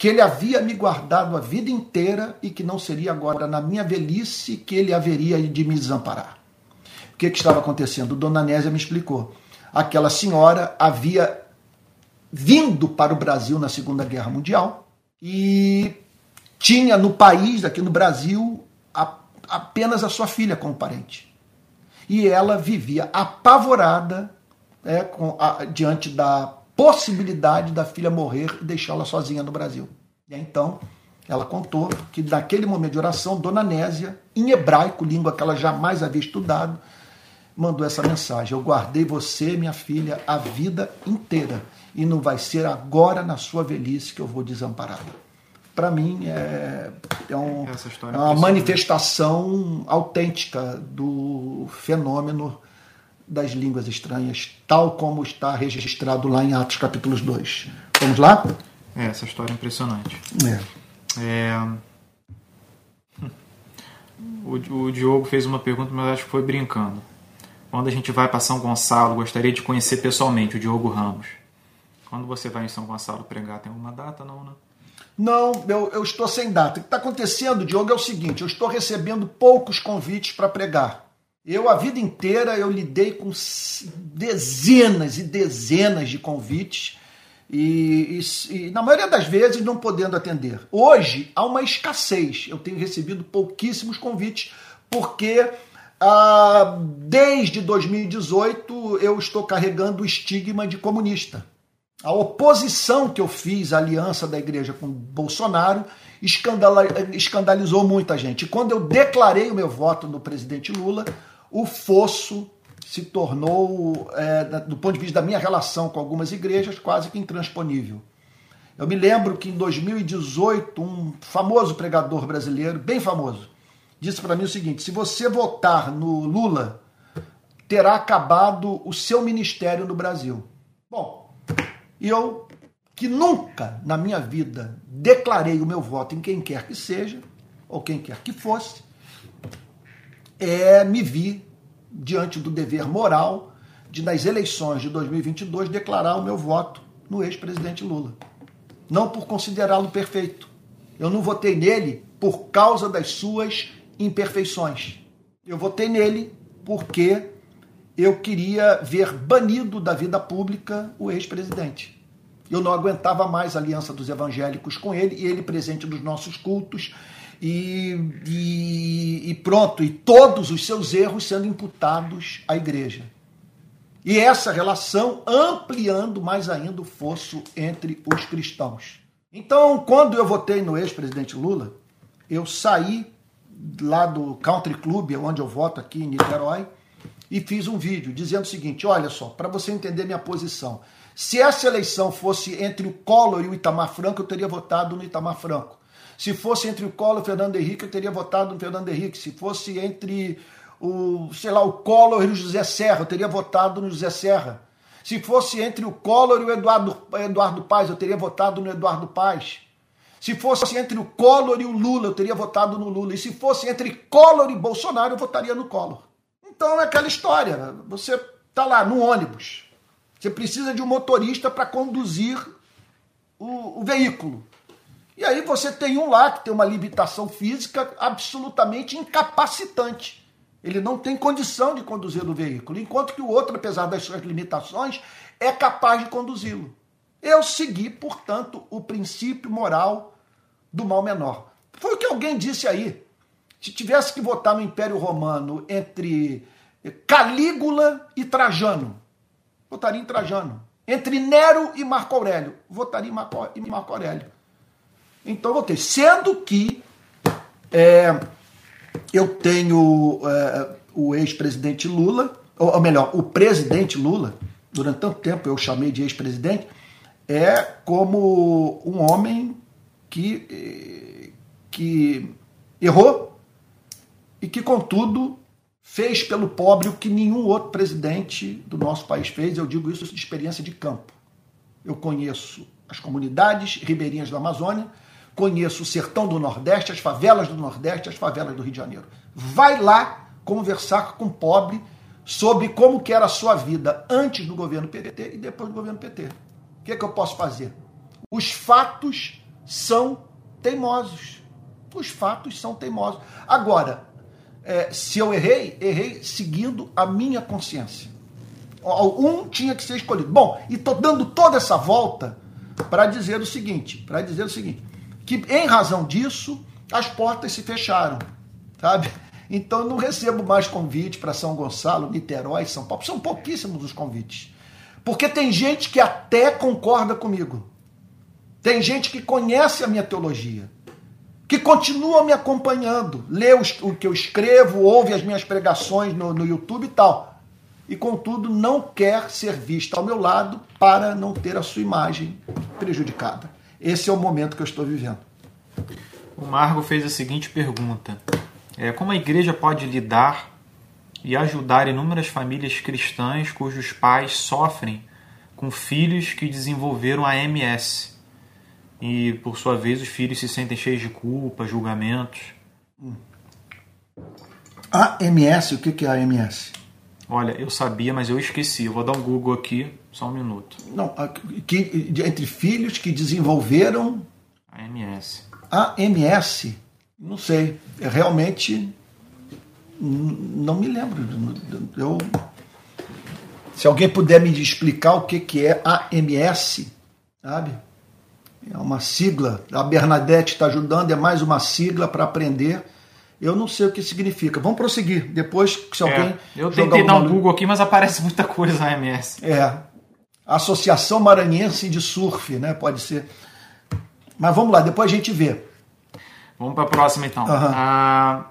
que ele havia me guardado a vida inteira e que não seria agora na minha velhice que ele haveria de me desamparar. O que, que estava acontecendo? Dona Nésia me explicou. Aquela senhora havia vindo para o Brasil na Segunda Guerra Mundial e tinha no país, aqui no Brasil, a, apenas a sua filha como parente e ela vivia apavorada é, com, a, diante da possibilidade da filha morrer e deixá-la sozinha no Brasil. E então ela contou que naquele momento de oração, Dona Nésia, em hebraico, língua que ela jamais havia estudado, mandou essa mensagem: Eu guardei você, minha filha, a vida inteira, e não vai ser agora na sua velhice que eu vou desampará-la. Para mim, é, é, um, é uma manifestação autêntica do fenômeno das línguas estranhas, tal como está registrado lá em Atos capítulos 2. Vamos lá? É, essa história é impressionante. É. é... O, o Diogo fez uma pergunta, mas acho que foi brincando. Quando a gente vai para São Gonçalo, gostaria de conhecer pessoalmente o Diogo Ramos. Quando você vai em São Gonçalo pregar, tem alguma data, não, né? Não, eu, eu estou sem data. O que está acontecendo, Diogo, é o seguinte: eu estou recebendo poucos convites para pregar. Eu, a vida inteira, eu lidei com dezenas e dezenas de convites e, e, e, na maioria das vezes não podendo atender. Hoje há uma escassez. Eu tenho recebido pouquíssimos convites porque ah, desde 2018 eu estou carregando o estigma de comunista. A oposição que eu fiz à aliança da igreja com Bolsonaro escandalizou muita gente. Quando eu declarei o meu voto no presidente Lula, o fosso se tornou, é, do ponto de vista da minha relação com algumas igrejas, quase que intransponível. Eu me lembro que em 2018, um famoso pregador brasileiro, bem famoso, disse para mim o seguinte: se você votar no Lula, terá acabado o seu ministério no Brasil. Bom, eu, que nunca na minha vida declarei o meu voto em quem quer que seja, ou quem quer que fosse, é, me vi diante do dever moral de, nas eleições de 2022, declarar o meu voto no ex-presidente Lula. Não por considerá-lo perfeito. Eu não votei nele por causa das suas imperfeições. Eu votei nele porque eu queria ver banido da vida pública o ex-presidente. Eu não aguentava mais a aliança dos evangélicos com ele e ele presente nos nossos cultos e, e, e pronto, e todos os seus erros sendo imputados à igreja. E essa relação ampliando mais ainda o fosso entre os cristãos. Então, quando eu votei no ex-presidente Lula, eu saí lá do Country Club, onde eu voto aqui em Niterói, e fiz um vídeo dizendo o seguinte: olha só, para você entender minha posição. Se essa eleição fosse entre o Collor e o Itamar Franco, eu teria votado no Itamar Franco. Se fosse entre o Collor e o Fernando Henrique, eu teria votado no Fernando Henrique. Se fosse entre o, sei lá, o Collor e o José Serra, eu teria votado no José Serra. Se fosse entre o Collor e o Eduardo, Eduardo Paz, eu teria votado no Eduardo Paz. Se fosse entre o Collor e o Lula, eu teria votado no Lula. E se fosse entre Collor e Bolsonaro, eu votaria no Collor. Então é aquela história. Você está lá no ônibus. Você precisa de um motorista para conduzir o, o, veículo. E aí você tem um lá que tem uma limitação física absolutamente incapacitante. Ele não tem condição de conduzir o veículo, enquanto que o outro, apesar das suas limitações, é capaz de conduzi-lo. Eu segui, portanto, o princípio moral do mal menor. Foi o que alguém disse aí. Se tivesse que votar no Império Romano entre Calígula e Trajano, votaria em Trajano. Entre Nero e Marco Aurélio, votaria em Marco, em Marco Aurélio. Então votei. Sendo que é, eu tenho é, o ex-presidente Lula, ou melhor, o presidente Lula, durante tanto tempo eu chamei de ex-presidente, é como um homem que, que errou e que, contudo, fez pelo pobre o que nenhum outro presidente do nosso país fez. Eu digo isso de experiência de campo. Eu conheço as comunidades ribeirinhas da Amazônia, conheço o sertão do Nordeste, as favelas do Nordeste, as favelas do Rio de Janeiro. Vai lá conversar com o pobre sobre como que era a sua vida antes do governo PT e depois do governo PT. O que, é que eu posso fazer? Os fatos são teimosos. Os fatos são teimosos. Agora, é, se eu errei, errei seguindo a minha consciência. Um tinha que ser escolhido. Bom, e estou dando toda essa volta para dizer o seguinte, para dizer o seguinte, que em razão disso as portas se fecharam, sabe? Então não recebo mais convite para São Gonçalo, Niterói, São Paulo. São pouquíssimos os convites. Porque tem gente que até concorda comigo. Tem gente que conhece a minha teologia que continuam me acompanhando, lê o que eu escrevo, ouve as minhas pregações no, no YouTube e tal. E, contudo, não quer ser vista ao meu lado para não ter a sua imagem prejudicada. Esse é o momento que eu estou vivendo. O Margo fez a seguinte pergunta: é, Como a igreja pode lidar e ajudar inúmeras famílias cristãs cujos pais sofrem com filhos que desenvolveram a MS? e, por sua vez, os filhos se sentem cheios de culpa, julgamentos. AMS, o que é AMS? Olha, eu sabia, mas eu esqueci. Eu vou dar um Google aqui, só um minuto. Não, que, entre filhos que desenvolveram. AMS. AMS? Não sei. Eu é realmente não me lembro. Eu, se alguém puder me explicar o que, que é AMS, sabe? É uma sigla. A Bernadette está ajudando, é mais uma sigla para aprender. Eu não sei o que significa. Vamos prosseguir. Depois, se alguém. É, eu tentei dar um Google aqui, mas aparece muita coisa na MS. Associação Maranhense de Surf, né? Pode ser. Mas vamos lá, depois a gente vê. Vamos para a próxima então. Uhum. A,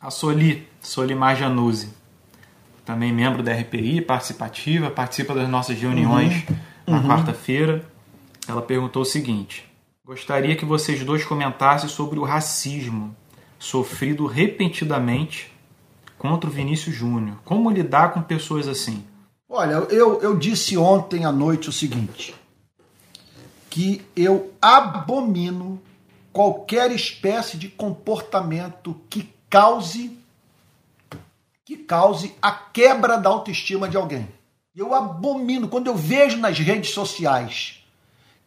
a Soli, Solimar Januzzi. Também membro da RPI, participativa, participa das nossas reuniões uhum. na uhum. quarta-feira. Ela perguntou o seguinte: Gostaria que vocês dois comentassem sobre o racismo sofrido repentinamente contra o Vinícius Júnior. Como lidar com pessoas assim? Olha, eu, eu disse ontem à noite o seguinte: que eu abomino qualquer espécie de comportamento que cause que cause a quebra da autoestima de alguém. Eu abomino quando eu vejo nas redes sociais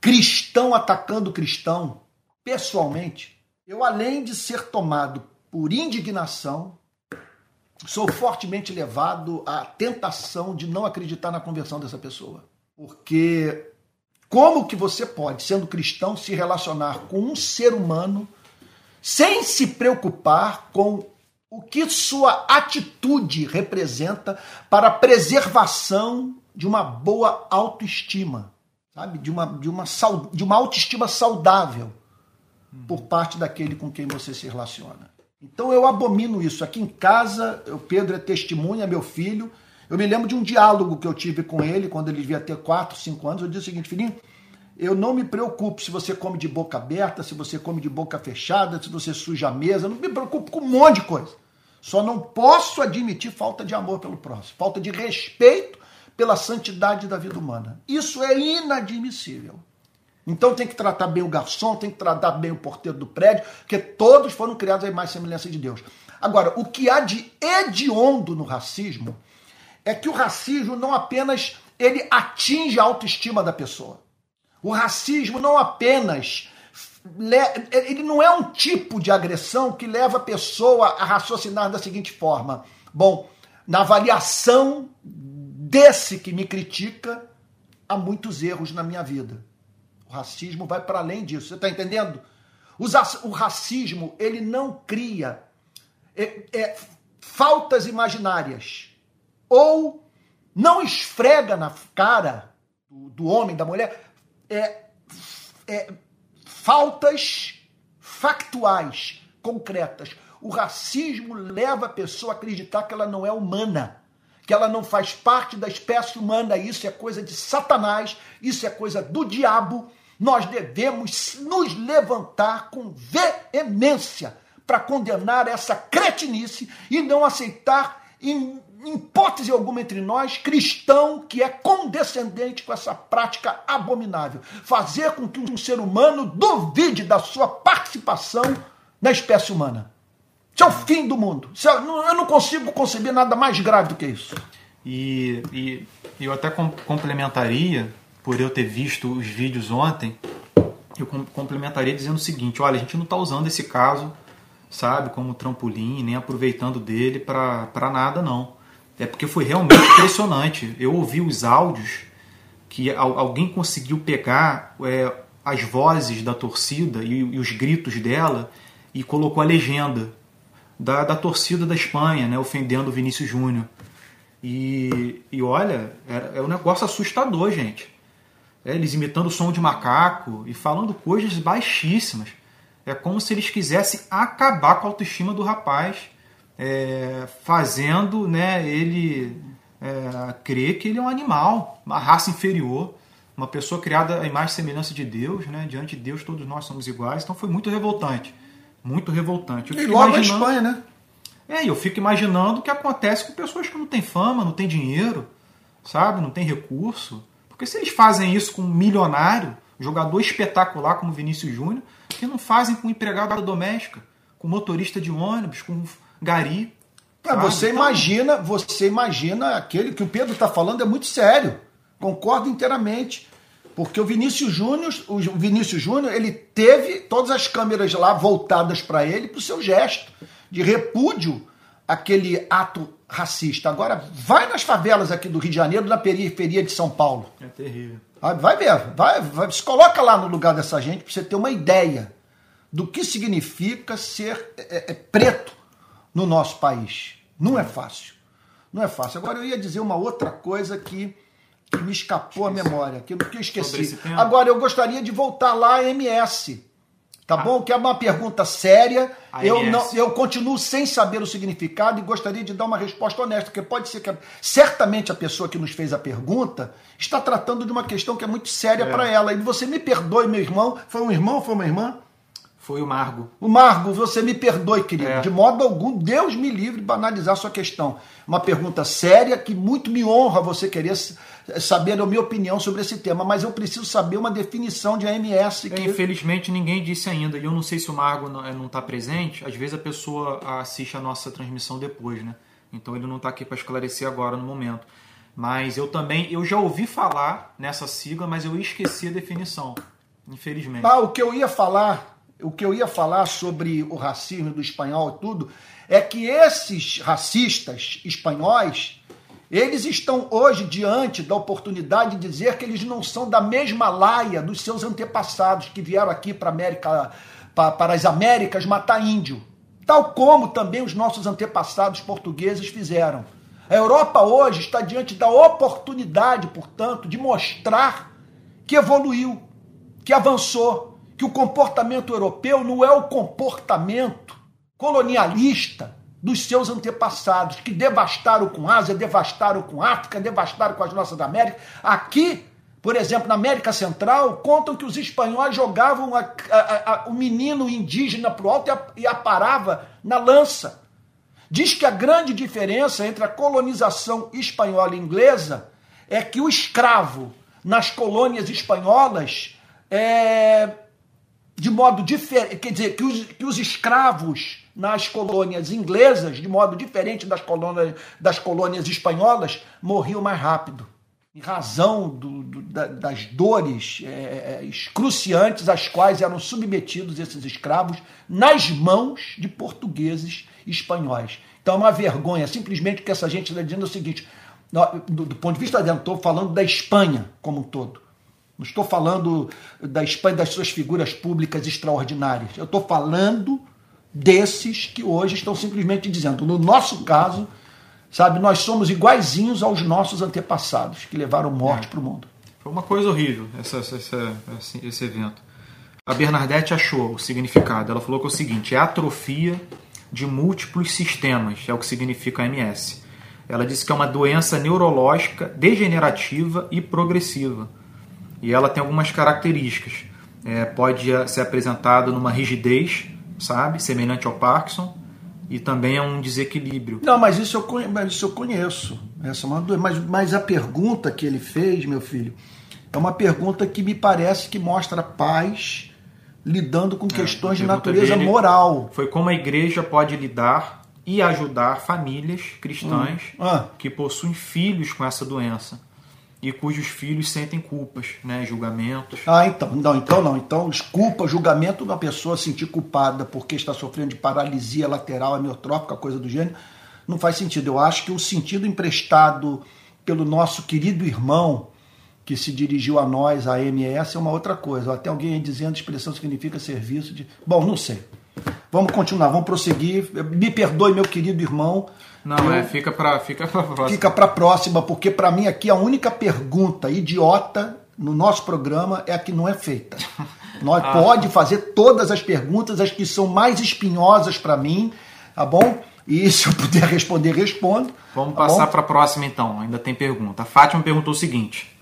cristão atacando cristão, pessoalmente, eu além de ser tomado por indignação, sou fortemente levado à tentação de não acreditar na conversão dessa pessoa. Porque como que você pode, sendo cristão, se relacionar com um ser humano sem se preocupar com o que sua atitude representa para a preservação de uma boa autoestima, sabe? De uma, de uma, de uma autoestima saudável por parte daquele com quem você se relaciona. Então eu abomino isso. Aqui em casa, o Pedro é testemunha, meu filho. Eu me lembro de um diálogo que eu tive com ele quando ele devia ter 4, 5 anos. Eu disse o seguinte, filhinho, eu não me preocupo se você come de boca aberta, se você come de boca fechada, se você suja a mesa. Eu não me preocupo com um monte de coisa. Só não posso admitir falta de amor pelo próximo, falta de respeito pela santidade da vida humana. Isso é inadmissível. Então tem que tratar bem o garçom, tem que tratar bem o porteiro do prédio, porque todos foram criados à imagem e semelhança de Deus. Agora, o que há de hediondo no racismo é que o racismo não apenas ele atinge a autoestima da pessoa. O racismo não apenas ele não é um tipo de agressão que leva a pessoa a raciocinar da seguinte forma: bom, na avaliação desse que me critica, há muitos erros na minha vida. Racismo vai para além disso. Você está entendendo? O racismo ele não cria é, é, faltas imaginárias ou não esfrega na cara do, do homem, da mulher, é, é, faltas factuais, concretas. O racismo leva a pessoa a acreditar que ela não é humana que ela não faz parte da espécie humana, isso é coisa de Satanás, isso é coisa do diabo. Nós devemos nos levantar com veemência para condenar essa cretinice e não aceitar, em, hipótese alguma entre nós, cristão que é condescendente com essa prática abominável. Fazer com que um ser humano duvide da sua participação na espécie humana. Isso é o fim do mundo. Eu não consigo conceber nada mais grave do que isso. E, e eu até complementaria, por eu ter visto os vídeos ontem, eu complementaria dizendo o seguinte: olha, a gente não está usando esse caso, sabe, como trampolim, nem aproveitando dele para nada, não. É porque foi realmente impressionante. Eu ouvi os áudios que alguém conseguiu pegar é, as vozes da torcida e, e os gritos dela e colocou a legenda da, da torcida da Espanha, né, ofendendo o Vinícius Júnior. E, e olha, é, é um negócio assustador, gente. É, eles imitando o som de macaco e falando coisas baixíssimas. É como se eles quisessem acabar com a autoestima do rapaz, é, fazendo né, ele é, crer que ele é um animal, uma raça inferior, uma pessoa criada à imagem e semelhança de Deus, né? diante de Deus todos nós somos iguais. Então foi muito revoltante muito revoltante. Eu e logo a Espanha, né? É, eu fico imaginando o que acontece com pessoas que não têm fama, não têm dinheiro, sabe? Não têm recurso. Porque se eles fazem isso com um milionário, jogador espetacular como Vinícius Júnior, que não fazem com empregada doméstica, com motorista de ônibus, com gari. Ah, você então, imagina, você imagina aquele que o Pedro está falando é muito sério. Concordo inteiramente. Porque o Vinícius Júnior, o Vinícius Júnior, ele teve todas as câmeras lá voltadas para ele para o seu gesto de repúdio àquele ato racista. Agora, vai nas favelas aqui do Rio de Janeiro, na periferia de São Paulo. É terrível. Vai ver, vai, vai, se coloca lá no lugar dessa gente para você ter uma ideia do que significa ser é, é, preto no nosso país. Não é fácil. Não é fácil. Agora, eu ia dizer uma outra coisa que que me escapou a memória, que, que eu esqueci. Agora, eu gostaria de voltar lá a MS. Tá ah. bom? Que é uma pergunta séria. eu, não, eu continuo sem saber o significado e gostaria de dar uma resposta honesta, porque pode ser que a, certamente a pessoa que nos fez a pergunta está tratando de uma questão que é muito séria é. para ela. E você me perdoe, meu irmão. Foi um irmão foi uma irmã? Foi o Margo. O Margo, você me perdoe, querido. É. De modo algum, Deus me livre de banalizar sua questão. Uma pergunta séria que muito me honra você querer saber a minha opinião sobre esse tema, mas eu preciso saber uma definição de AMS. Que... É, infelizmente, ninguém disse ainda. E eu não sei se o Margo não está presente. Às vezes a pessoa assiste a nossa transmissão depois, né? Então ele não está aqui para esclarecer agora no momento. Mas eu também, eu já ouvi falar nessa sigla, mas eu esqueci a definição. Infelizmente. Ah, o que eu ia falar o que eu ia falar sobre o racismo do espanhol e tudo, é que esses racistas espanhóis, eles estão hoje diante da oportunidade de dizer que eles não são da mesma laia dos seus antepassados que vieram aqui para América, para as Américas matar índio, tal como também os nossos antepassados portugueses fizeram. A Europa hoje está diante da oportunidade, portanto, de mostrar que evoluiu, que avançou, que o comportamento europeu não é o comportamento colonialista dos seus antepassados, que devastaram com Ásia, devastaram com África, devastaram com as nossas Américas. Aqui, por exemplo, na América Central, contam que os espanhóis jogavam a, a, a, o menino indígena para o alto e, aparava na lança. Diz que a grande diferença entre a colonização espanhola e inglesa é que o escravo nas colônias espanholas é, de modo diferente, quer dizer, que os, que os escravos nas colônias inglesas, de modo diferente das colônias, das colônias espanholas, morriam mais rápido, em razão do, do, da, das dores é, é, excruciantes às quais eram submetidos esses escravos nas mãos de portugueses e espanhóis. Então é uma vergonha, simplesmente que essa gente está dizendo o seguinte, do, do ponto de vista dentro, estou falando da Espanha como um todo. Não estou falando da Espanha das suas figuras públicas extraordinárias. Eu estou falando desses que hoje estão simplesmente dizendo, no nosso caso, sabe, nós somos iguaizinhos aos nossos antepassados que levaram morte é. para o mundo. Foi uma coisa horrível essa, essa, esse, esse evento. A Bernadette achou o significado. Ela falou que é o seguinte: é atrofia de múltiplos sistemas, é o que significa MS. Ela disse que é uma doença neurológica degenerativa e progressiva e ela tem algumas características. É, pode ser apresentado numa rigidez, sabe, semelhante ao Parkinson, e também é um desequilíbrio. Não, mas isso eu, conheço, mas isso eu conheço. Essa é uma mas, mas a pergunta que ele fez, meu filho, é uma pergunta que me parece que mostra paz lidando com é, questões de natureza moral. Foi como a igreja pode lidar e ajudar famílias cristãs hum. ah. que possuem filhos com essa doença e cujos filhos sentem culpas, né, julgamentos. Ah, então, não, então não. Então, culpa, julgamento uma pessoa sentir culpada porque está sofrendo de paralisia lateral amiotrófica, coisa do gênero, não faz sentido. Eu acho que o sentido emprestado pelo nosso querido irmão que se dirigiu a nós, a MS, é uma outra coisa. Até alguém dizendo que expressão significa serviço de. Bom, não sei. Vamos continuar, vamos prosseguir. Me perdoe, meu querido irmão. Não, eu, é, fica para fica pra próxima. Fica para próxima, porque para mim aqui a única pergunta idiota no nosso programa é a que não é feita. Nós ah. pode fazer todas as perguntas, as que são mais espinhosas para mim, tá bom? E se eu puder responder, respondo. Vamos tá passar para a próxima então. Ainda tem pergunta. A Fátima perguntou o seguinte: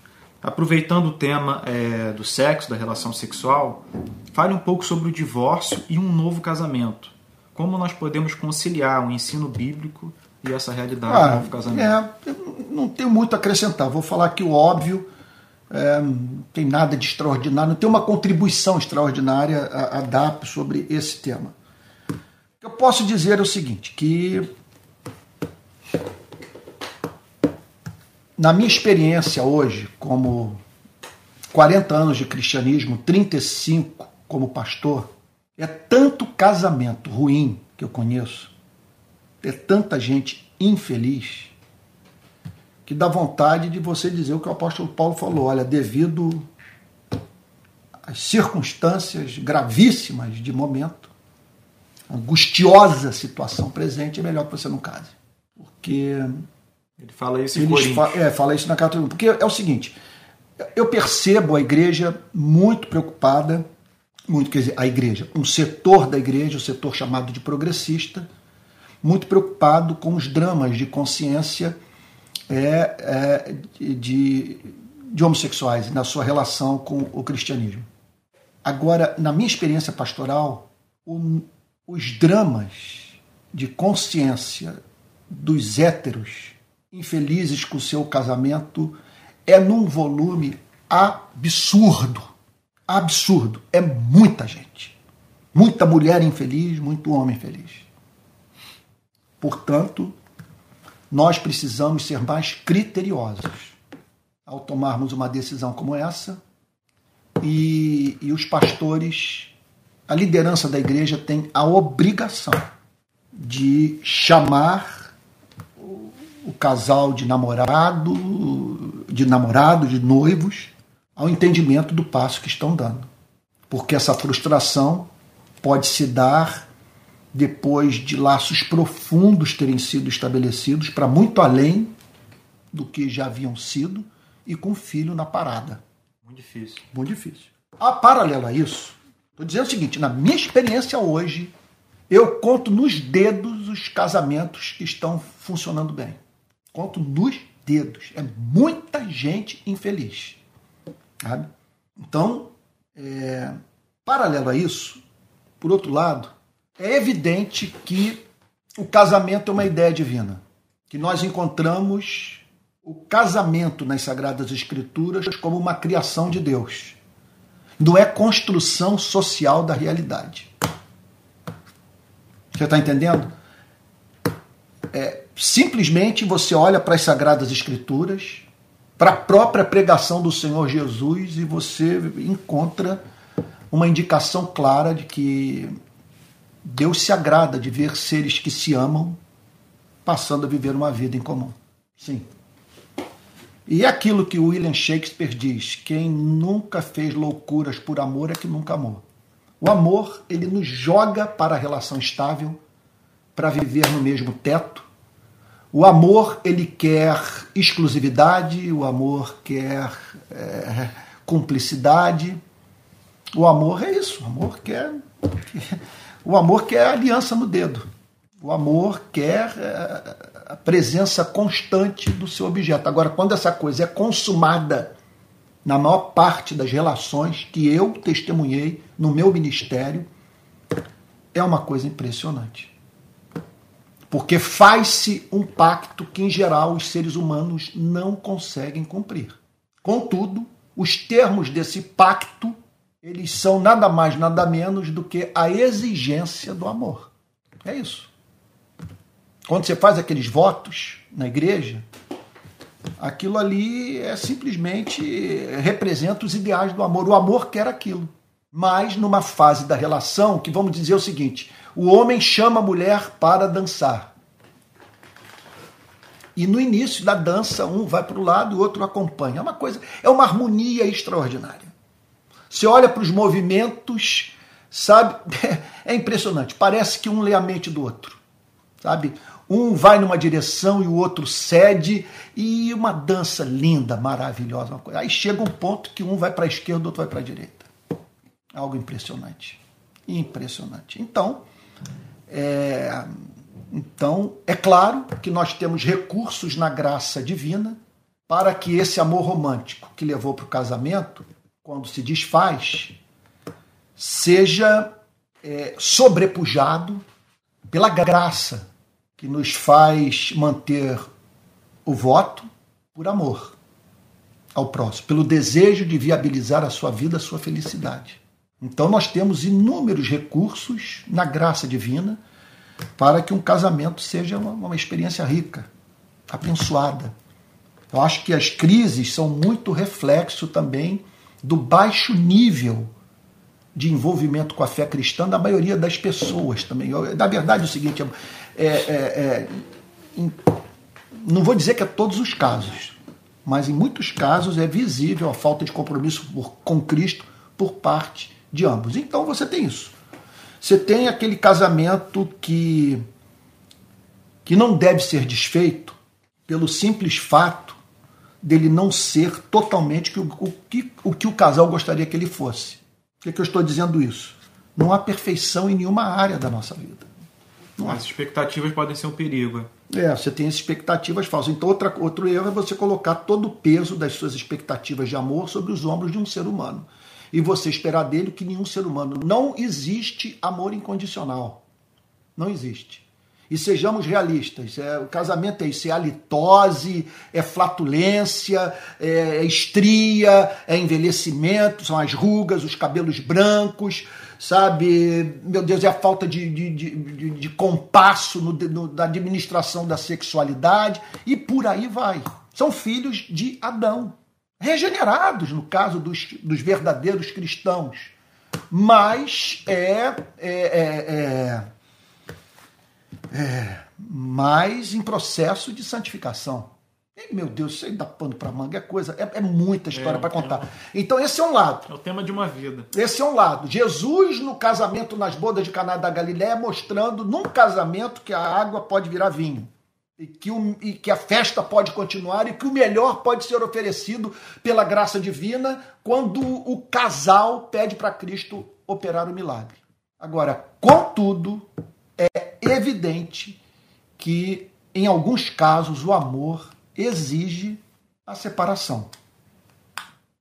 aproveitando o tema é, do sexo, da relação sexual, fale um pouco sobre o divórcio e um novo casamento. Como nós podemos conciliar o ensino bíblico e essa realidade ah, do novo casamento? É, não tenho muito a acrescentar. Vou falar aqui o óbvio. É, não tem nada de extraordinário, não tem uma contribuição extraordinária a, a dar sobre esse tema. O que eu posso dizer é o seguinte, que na minha experiência hoje, como 40 anos de cristianismo, 35 como pastor, é tanto casamento ruim que eu conheço, é tanta gente infeliz, que dá vontade de você dizer o que o apóstolo Paulo falou: olha, devido às circunstâncias gravíssimas de momento, angustiosa situação presente, é melhor que você não case. Porque ele fala isso em Coríntios. Fa é, fala isso na carta. Porque é o seguinte, eu percebo a igreja muito preocupada, muito quer dizer, a igreja, um setor da igreja, o um setor chamado de progressista, muito preocupado com os dramas de consciência é, é, de, de homossexuais na sua relação com o cristianismo. Agora, na minha experiência pastoral, o, os dramas de consciência dos héteros infelizes com o seu casamento é num volume absurdo. Absurdo. É muita gente. Muita mulher infeliz, muito homem feliz. Portanto, nós precisamos ser mais criteriosos ao tomarmos uma decisão como essa. E, e os pastores a liderança da igreja tem a obrigação de chamar o casal de namorado, de namorado, de noivos, ao entendimento do passo que estão dando. Porque essa frustração pode se dar depois de laços profundos terem sido estabelecidos para muito além do que já haviam sido e com o filho na parada. Muito difícil. Muito difícil. A paralelo a isso, estou dizendo o seguinte: na minha experiência hoje, eu conto nos dedos os casamentos que estão funcionando bem. Conto nos dedos. É muita gente infeliz. Sabe? Então, é, paralelo a isso, por outro lado, é evidente que o casamento é uma ideia divina. Que nós encontramos o casamento nas Sagradas Escrituras como uma criação de Deus. Não é construção social da realidade. Você está entendendo? É, simplesmente você olha para as Sagradas Escrituras, para a própria pregação do Senhor Jesus e você encontra uma indicação clara de que Deus se agrada de ver seres que se amam passando a viver uma vida em comum. Sim. E é aquilo que William Shakespeare diz: quem nunca fez loucuras por amor é que nunca amou. O amor, ele nos joga para a relação estável, para viver no mesmo teto. O amor, ele quer exclusividade, o amor quer é, cumplicidade. O amor é isso, o amor quer. O amor quer aliança no dedo. O amor quer é, a presença constante do seu objeto. Agora, quando essa coisa é consumada na maior parte das relações que eu testemunhei no meu ministério, é uma coisa impressionante. Porque faz-se um pacto que, em geral, os seres humanos não conseguem cumprir. Contudo, os termos desse pacto, eles são nada mais, nada menos do que a exigência do amor. É isso. Quando você faz aqueles votos na igreja, aquilo ali é simplesmente representa os ideais do amor. O amor quer aquilo. Mas numa fase da relação que vamos dizer o seguinte: o homem chama a mulher para dançar. E no início da dança, um vai para o lado o outro acompanha. É uma coisa, é uma harmonia extraordinária. Você olha para os movimentos, sabe? É impressionante. Parece que um lê a mente do outro. Sabe? Um vai numa direção e o outro cede, e uma dança linda, maravilhosa. Aí chega um ponto que um vai para a esquerda, o outro vai para a direita. Algo impressionante. Impressionante. Então, é, então, é claro que nós temos recursos na graça divina para que esse amor romântico que levou para o casamento, quando se desfaz, seja é, sobrepujado pela graça que nos faz manter o voto por amor ao próximo, pelo desejo de viabilizar a sua vida, a sua felicidade. Então nós temos inúmeros recursos na graça divina para que um casamento seja uma, uma experiência rica, abençoada. Eu acho que as crises são muito reflexo também do baixo nível de envolvimento com a fé cristã da maioria das pessoas também. Na verdade, é o seguinte: é, é, é, em, não vou dizer que é todos os casos, mas em muitos casos é visível a falta de compromisso por, com Cristo por parte de ambos. Então você tem isso. Você tem aquele casamento que, que não deve ser desfeito pelo simples fato dele não ser totalmente o, o, que, o que o casal gostaria que ele fosse. Por que, que eu estou dizendo isso? Não há perfeição em nenhuma área da nossa vida. Não As expectativas podem ser um perigo. É, você tem as expectativas falsas. Então, outra, outro erro é você colocar todo o peso das suas expectativas de amor sobre os ombros de um ser humano. E você esperar dele que nenhum ser humano. Não existe amor incondicional. Não existe. E sejamos realistas: é, o casamento é isso, é halitose, é flatulência, é, é estria, é envelhecimento, são as rugas, os cabelos brancos, sabe? Meu Deus, é a falta de, de, de, de compasso no, no, na administração da sexualidade e por aí vai. São filhos de Adão, regenerados, no caso dos, dos verdadeiros cristãos. mas é, é, é, é, mais em processo de santificação. E, meu Deus, isso aí dá pano para manga, é coisa, é, é muita história é, para contar. Tema, então esse é um lado. É o tema de uma vida. Esse é um lado. Jesus no casamento nas bodas de Caná da Galiléia mostrando num casamento que a água pode virar vinho. E que, o, e que a festa pode continuar e que o melhor pode ser oferecido pela graça divina quando o casal pede para Cristo operar o milagre. Agora, contudo, é evidente que em alguns casos o amor exige a separação.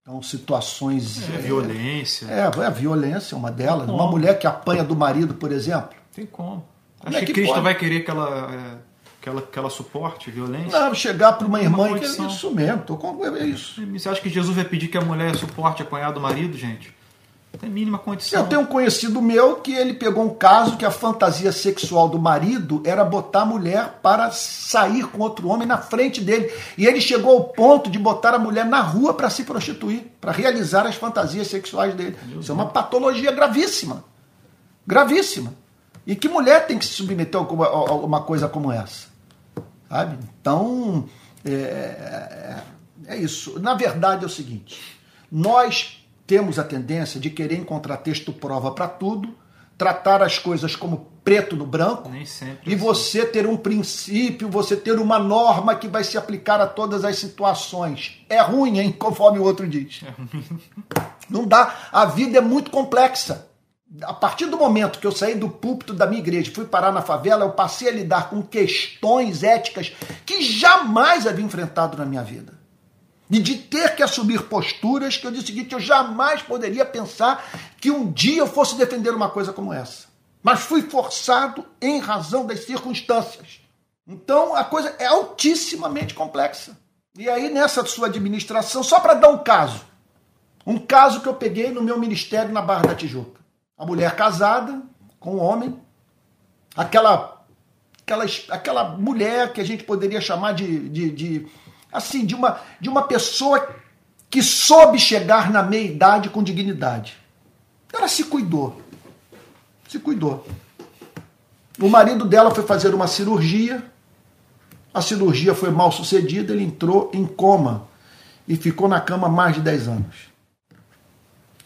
Então, situações. É, é violência. É, é, a violência é uma delas. Uma mulher que apanha do marido, por exemplo. Tem como. como Acho é que, que Cristo pode? vai querer que ela, é, que ela, que ela suporte violência? Não, chegar para uma irmã uma e que é isso mesmo, tô com, é isso. Você acha que Jesus vai pedir que a mulher suporte apanhar do marido, gente? tem mínima condição. Eu tenho um conhecido meu que ele pegou um caso que a fantasia sexual do marido era botar a mulher para sair com outro homem na frente dele. E ele chegou ao ponto de botar a mulher na rua para se prostituir, para realizar as fantasias sexuais dele. Meu Isso Deus. é uma patologia gravíssima. Gravíssima. E que mulher tem que se submeter a uma coisa como essa? Sabe? Então, é, é, é isso. Na verdade é o seguinte: nós temos a tendência de querer encontrar texto prova para tudo, tratar as coisas como preto no branco e assim. você ter um princípio, você ter uma norma que vai se aplicar a todas as situações. É ruim, hein? Conforme o outro diz. É Não dá. A vida é muito complexa. A partir do momento que eu saí do púlpito da minha igreja e fui parar na favela, eu passei a lidar com questões éticas que jamais havia enfrentado na minha vida e de ter que assumir posturas que eu disse o seguinte, eu jamais poderia pensar que um dia eu fosse defender uma coisa como essa. Mas fui forçado em razão das circunstâncias. Então a coisa é altissimamente complexa. E aí nessa sua administração, só para dar um caso, um caso que eu peguei no meu ministério na Barra da Tijuca. A mulher casada com um homem, aquela, aquela, aquela mulher que a gente poderia chamar de, de, de assim, de uma, de uma pessoa que soube chegar na meia-idade com dignidade. Ela se cuidou. Se cuidou. O marido dela foi fazer uma cirurgia. A cirurgia foi mal sucedida, ele entrou em coma e ficou na cama mais de 10 anos.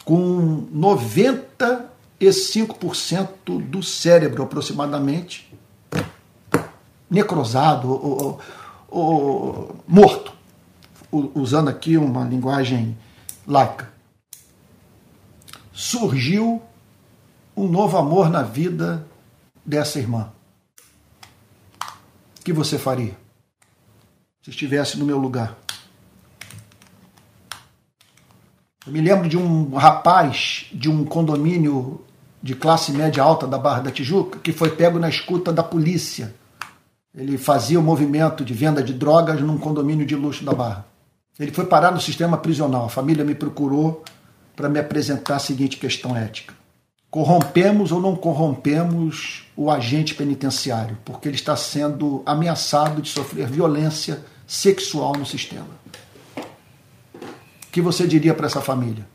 Com 95% do cérebro aproximadamente necrosado ou, o morto, usando aqui uma linguagem laica. Surgiu um novo amor na vida dessa irmã. O que você faria se estivesse no meu lugar? Eu me lembro de um rapaz de um condomínio de classe média alta da Barra da Tijuca que foi pego na escuta da polícia ele fazia o movimento de venda de drogas num condomínio de luxo da Barra. Ele foi parar no sistema prisional. A família me procurou para me apresentar a seguinte questão ética: corrompemos ou não corrompemos o agente penitenciário, porque ele está sendo ameaçado de sofrer violência sexual no sistema. O que você diria para essa família?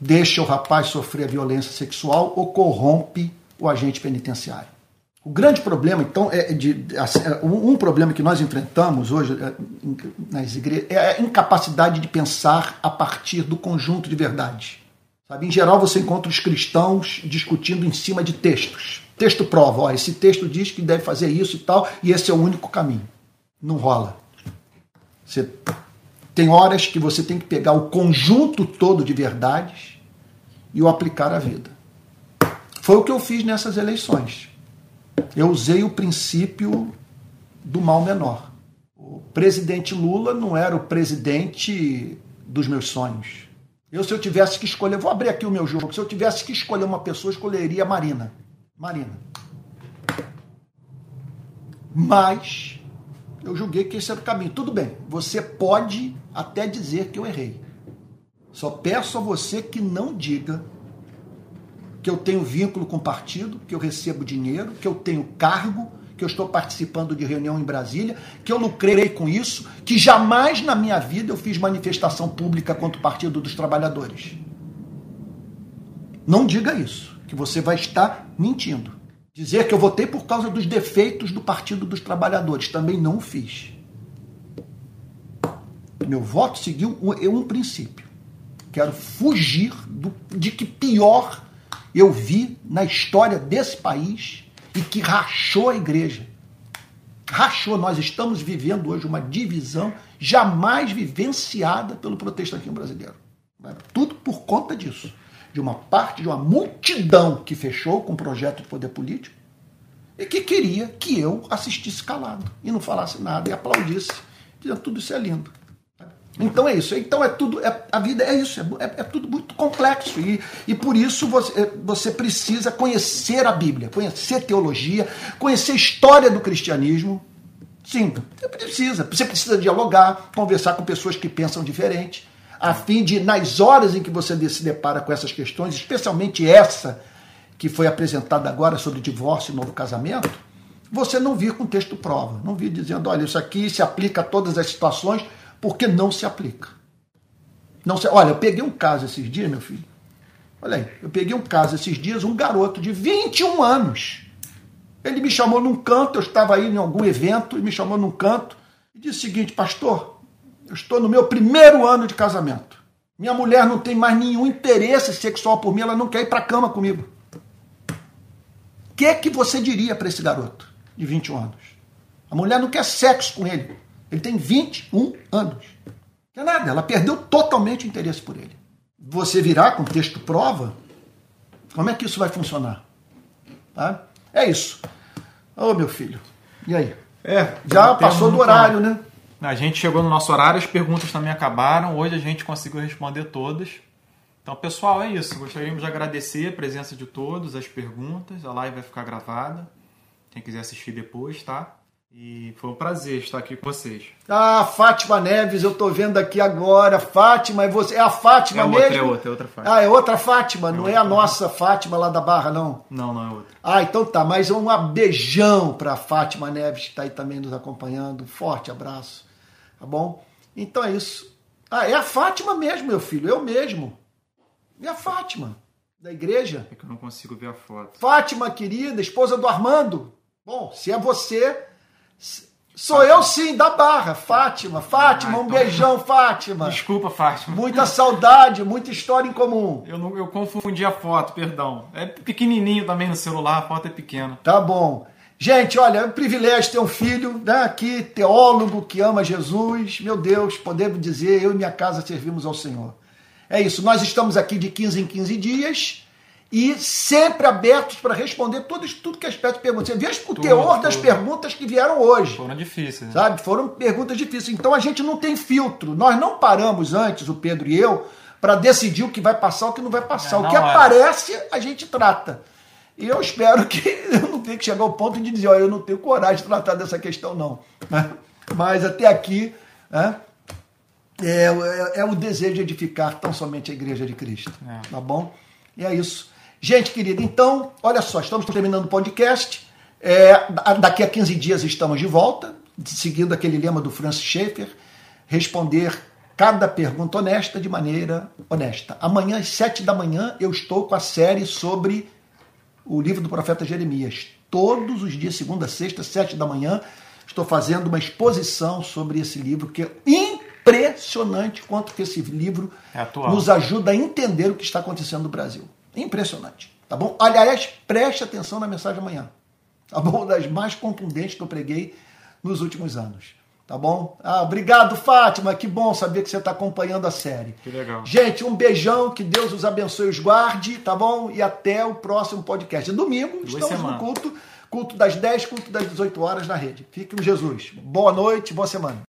Deixa o rapaz sofrer violência sexual ou corrompe o agente penitenciário? O grande problema, então, é de, assim, é, um problema que nós enfrentamos hoje é, nas igrejas é a incapacidade de pensar a partir do conjunto de verdades. Sabe? Em geral, você encontra os cristãos discutindo em cima de textos. Texto prova, ó, esse texto diz que deve fazer isso e tal, e esse é o único caminho. Não rola. Você tem horas que você tem que pegar o conjunto todo de verdades e o aplicar à vida. Foi o que eu fiz nessas eleições eu usei o princípio do mal menor. O presidente Lula não era o presidente dos meus sonhos. Eu, se eu tivesse que escolher, vou abrir aqui o meu jogo. Se eu tivesse que escolher uma pessoa, escolheria a Marina. Marina. Mas eu julguei que esse era o caminho. Tudo bem, você pode até dizer que eu errei. Só peço a você que não diga que eu tenho vínculo com partido, que eu recebo dinheiro, que eu tenho cargo, que eu estou participando de reunião em Brasília, que eu lucrei com isso, que jamais na minha vida eu fiz manifestação pública contra o Partido dos Trabalhadores. Não diga isso, que você vai estar mentindo. Dizer que eu votei por causa dos defeitos do Partido dos Trabalhadores, também não fiz. Meu voto seguiu um, um princípio. Quero fugir do, de que pior eu vi na história desse país e que rachou a igreja. Rachou. Nós estamos vivendo hoje uma divisão jamais vivenciada pelo protestantismo brasileiro. Tudo por conta disso. De uma parte, de uma multidão que fechou com o projeto de poder político e que queria que eu assistisse calado e não falasse nada e aplaudisse, dizendo tudo isso é lindo. Então é isso. Então é tudo. É, a vida é isso. É, é, é, tudo muito complexo. E, e por isso você, é, você precisa conhecer a Bíblia, conhecer teologia, conhecer a história do cristianismo. Sim, você precisa. Você precisa dialogar, conversar com pessoas que pensam diferente, a fim de, nas horas em que você se depara com essas questões, especialmente essa que foi apresentada agora sobre divórcio e novo casamento, você não vir com texto prova, não vir dizendo, olha, isso aqui se aplica a todas as situações porque não se aplica. Não se, olha, eu peguei um caso esses dias, meu filho. Olha aí, eu peguei um caso esses dias, um garoto de 21 anos. Ele me chamou num canto, eu estava aí em algum evento, e me chamou num canto e disse o seguinte, pastor, eu estou no meu primeiro ano de casamento. Minha mulher não tem mais nenhum interesse sexual por mim, ela não quer ir para a cama comigo. O que, é que você diria para esse garoto de 21 anos? A mulher não quer sexo com ele. Ele tem 21 anos. Não é nada, ela perdeu totalmente o interesse por ele. Você virar com texto prova, como é que isso vai funcionar? Tá? É isso. Ô meu filho, e aí? É, já passou do horário, né? A gente chegou no nosso horário, as perguntas também acabaram. Hoje a gente conseguiu responder todas. Então, pessoal, é isso. Gostaríamos de agradecer a presença de todos, as perguntas. A live vai ficar gravada. Quem quiser assistir depois, tá? E foi um prazer estar aqui com vocês. Ah, Fátima Neves, eu tô vendo aqui agora. Fátima, é você? É a Fátima é outra, mesmo? É outra, é outra Fátima. Ah, é outra Fátima, é não outra, é a nossa Fátima lá da Barra, não? Não, não é outra. Ah, então tá, mas um beijão pra Fátima Neves, que está aí também nos acompanhando. Um forte abraço, tá bom? Então é isso. Ah, é a Fátima mesmo, meu filho, eu mesmo. É a Fátima, da igreja. É que eu não consigo ver a foto. Fátima, querida, esposa do Armando. Bom, se é você, Sou eu sim, da Barra, Fátima. Fátima, ah, um então... beijão, Fátima. Desculpa, Fátima. Muita saudade, muita história em comum. Eu, não, eu confundi a foto, perdão. É pequenininho também no celular, a foto é pequena. Tá bom. Gente, olha, é um privilégio ter um filho né, aqui, teólogo, que ama Jesus. Meu Deus, podemos dizer, eu e minha casa servimos ao Senhor. É isso, nós estamos aqui de 15 em 15 dias e sempre abertos para responder tudo, tudo que as pessoas perguntam. Você vê o tudo, teor das perguntas que vieram hoje. Foram difíceis. Né? Sabe? Foram perguntas difíceis. Então a gente não tem filtro. Nós não paramos antes, o Pedro e eu, para decidir o que vai passar o que não vai passar. É, o que aparece, a gente trata. E eu espero que eu não tenha que chegar ao ponto de dizer, ó, eu não tenho coragem de tratar dessa questão, não. Mas até aqui né, é, é, é, o desejo de edificar tão somente a igreja de Cristo. É. Tá bom? E é isso. Gente querida, então, olha só, estamos terminando o podcast. É, daqui a 15 dias estamos de volta, seguindo aquele lema do Francis Schaeffer, responder cada pergunta honesta de maneira honesta. Amanhã, às 7 da manhã, eu estou com a série sobre o livro do profeta Jeremias. Todos os dias, segunda, sexta, sete da manhã, estou fazendo uma exposição sobre esse livro que é impressionante quanto que esse livro é nos ajuda a entender o que está acontecendo no Brasil. Impressionante. Tá bom? Aliás, preste atenção na mensagem amanhã. Tá bom? Uma das mais contundentes que eu preguei nos últimos anos. Tá bom? Ah, obrigado, Fátima. Que bom saber que você está acompanhando a série. Que legal. Gente, um beijão. Que Deus os abençoe e os guarde. Tá bom? E até o próximo podcast. Domingo, Duas estamos semanas. no culto. Culto das 10, culto das 18 horas na rede. Fique com Jesus. Boa noite, boa semana.